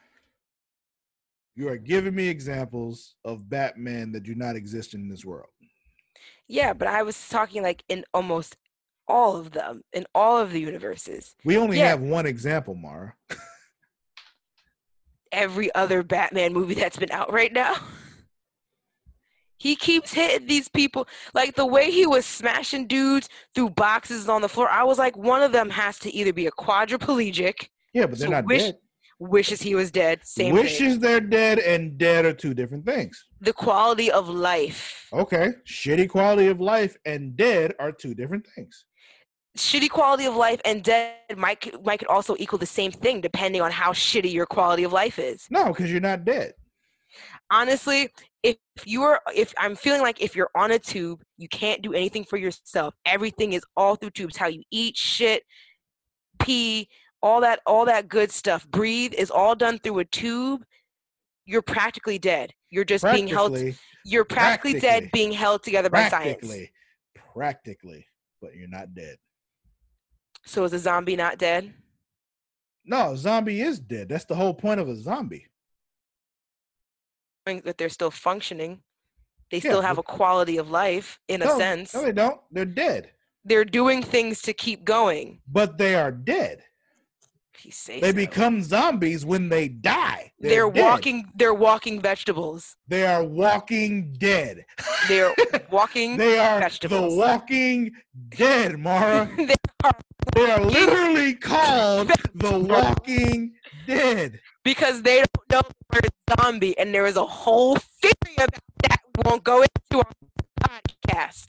You are giving me examples of Batman that do not exist in this world. Yeah, but I was talking like in almost all of them, in all of the universes. We only Yeah. have one example, Mara. Every other Batman movie that's been out right now. He keeps hitting these people. Like the way he was smashing dudes through boxes on the floor. I was like, one of them has to either be a quadriplegic, Yeah, but they're So not wish- dead. Wishes he was dead. Same Wishes thing. they're dead and dead are two different things. The quality of life. Okay. Shitty quality of life and dead are two different things. Shitty quality of life and dead might might could also equal the same thing depending on how shitty your quality of life is. No, because you're not dead. honestly if you're if i'm feeling like if you're on a tube you can't do anything for yourself everything is all through tubes how you eat shit pee all that all that good stuff breathe is all done through a tube you're practically dead you're just being held you're practically, dead being held together by science practically, practically, but you're not dead. so is a zombie not dead No, a zombie is dead. That's the whole point of a zombie. That they're still functioning they Yeah, still have a quality of life in a sense No, they don't. They're dead. they're doing things to keep going But they are dead. If you say They so. become zombies when they die. they're, dead. walking they're walking vegetables They are walking dead. they're walking They are vegetables. the walking dead, Mara. They are- They are literally called the walking dead. because they don't know the word zombie and there is a whole theory about that we won't go into our podcast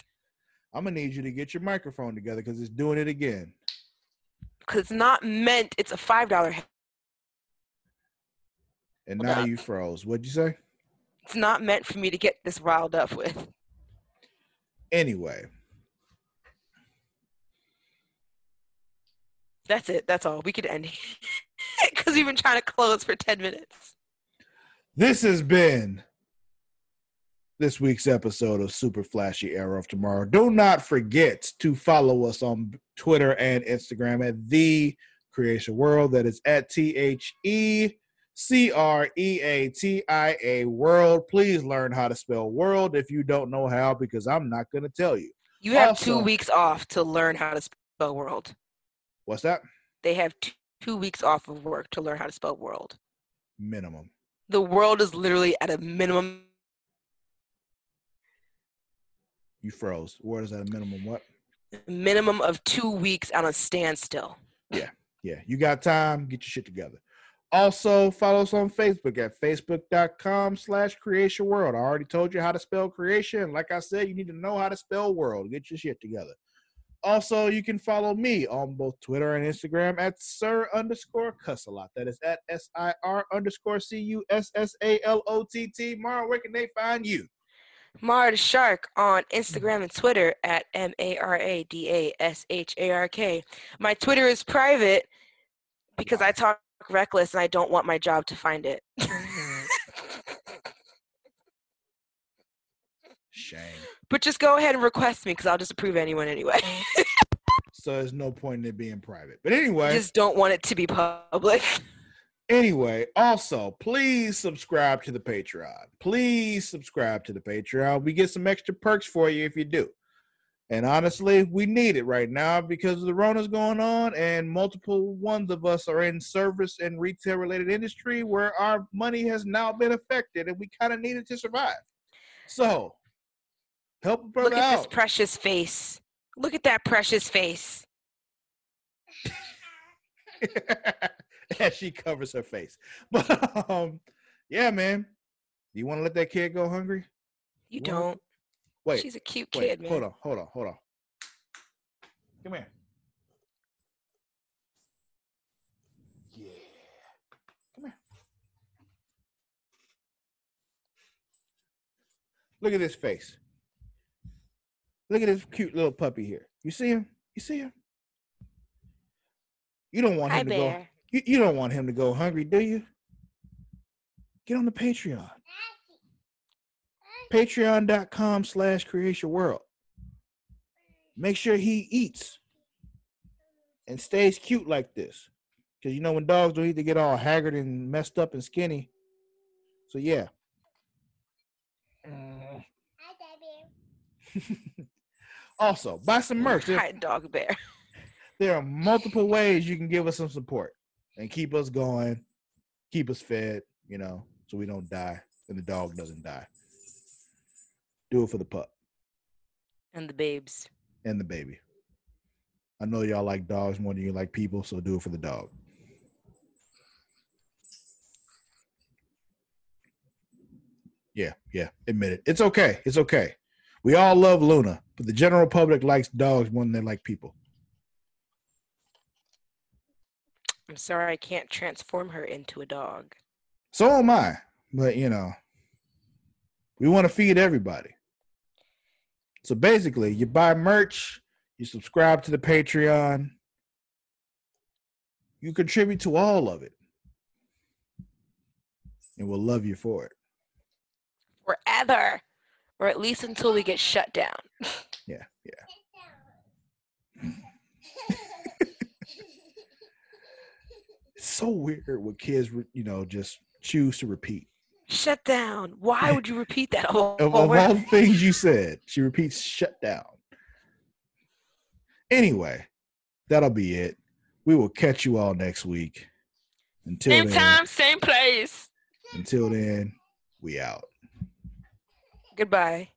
I'm gonna need you to get your microphone together because it's doing it again. Because it's not meant it's a five dollar And now you froze. What'd you say? it's not meant for me to get this riled up with. Anyway, that's it. That's all. We could end because we've been trying to close for 10 minutes. This has been this week's episode of Super Flashy Arrow of Tomorrow. Do not forget to follow us on Twitter and Instagram at the Creatia World. That is at T H E C R E A T I A World. Please learn how to spell world if you don't know how, because I'm not going to tell you. you have two weeks off to learn how to spell world What's that? they have two weeks off of work to learn how to spell world Minimum. the world is literally at a minimum You froze. What is that a minimum. What? minimum of two weeks on a standstill Yeah, Yeah, you got time. Get your shit together. Also, follow us on Facebook at facebook.com slash creatia world. I already told you how to spell creatia. Like I said, you need to know how to spell world. Get your shit together. Also, you can follow me on both Twitter and Instagram at sir underscore cuss a lot. That is at S I R underscore C U S S A L O T T. Mara, where can they find you? Mara the Shark on Instagram and mm-hmm. Twitter at M A R A D A S H A R K. My Twitter is private because I talk reckless and I don't want my job to find it. Mm-hmm. Shame. but just go ahead and request me because I'll just approve anyone anyway. So there's no point in it being private. But anyway. I just don't want it to be public. Anyway, also, please subscribe to the Patreon. Please subscribe to the Patreon. We get some extra perks for you if you do. And honestly, we need it right now because the Rona's going on, and multiple ones of us are in service and retail related industry where our money has now been affected, and we kind of need it to survive. So, help a brother Look at this precious face. Look at that precious face. as she covers her face. But um, yeah, man. You want to let that kid go hungry? You don't. Wait, She's a cute wait, kid, man. hold on, hold on, hold on. Come here. Yeah. Come here. Look at this face. Look at this cute little puppy here. You see him? You see him? You don't want Hi, him to go. You, you don't want him to go hungry, do you? Get on the Patreon. Patreon.com slash creatia world. Make sure he eats and stays cute like this. Because you know when dogs don't eat, they get all haggard and messed up and skinny. So yeah. also, buy some merch. Hi, dog bear. there are multiple ways you can give us some support and keep us going, keep us fed, you know, so we don't die and the dog doesn't die. Do it for the pup And the babes. and the baby. I know y'all like dogs more than you like people, so do it for the dog. Yeah, yeah, admit it. It's okay. It's okay. We all love Luna, but the general public likes dogs more than they like people. I'm sorry I can't transform her into a dog. So am I. But you know, we want to feed everybody. So basically, you buy merch, you subscribe to the Patreon, you contribute to all of it. And we'll love you for it. Forever. Or at least until we get shut down. Yeah, yeah. It's so weird what kids, you know, just choose to repeat. Shut down. Why would you repeat that? Of, of all the things you said, she repeats shut down. Anyway, that'll be it. We will catch you all next week. Until Same then, time, same place. until then, we out. Goodbye.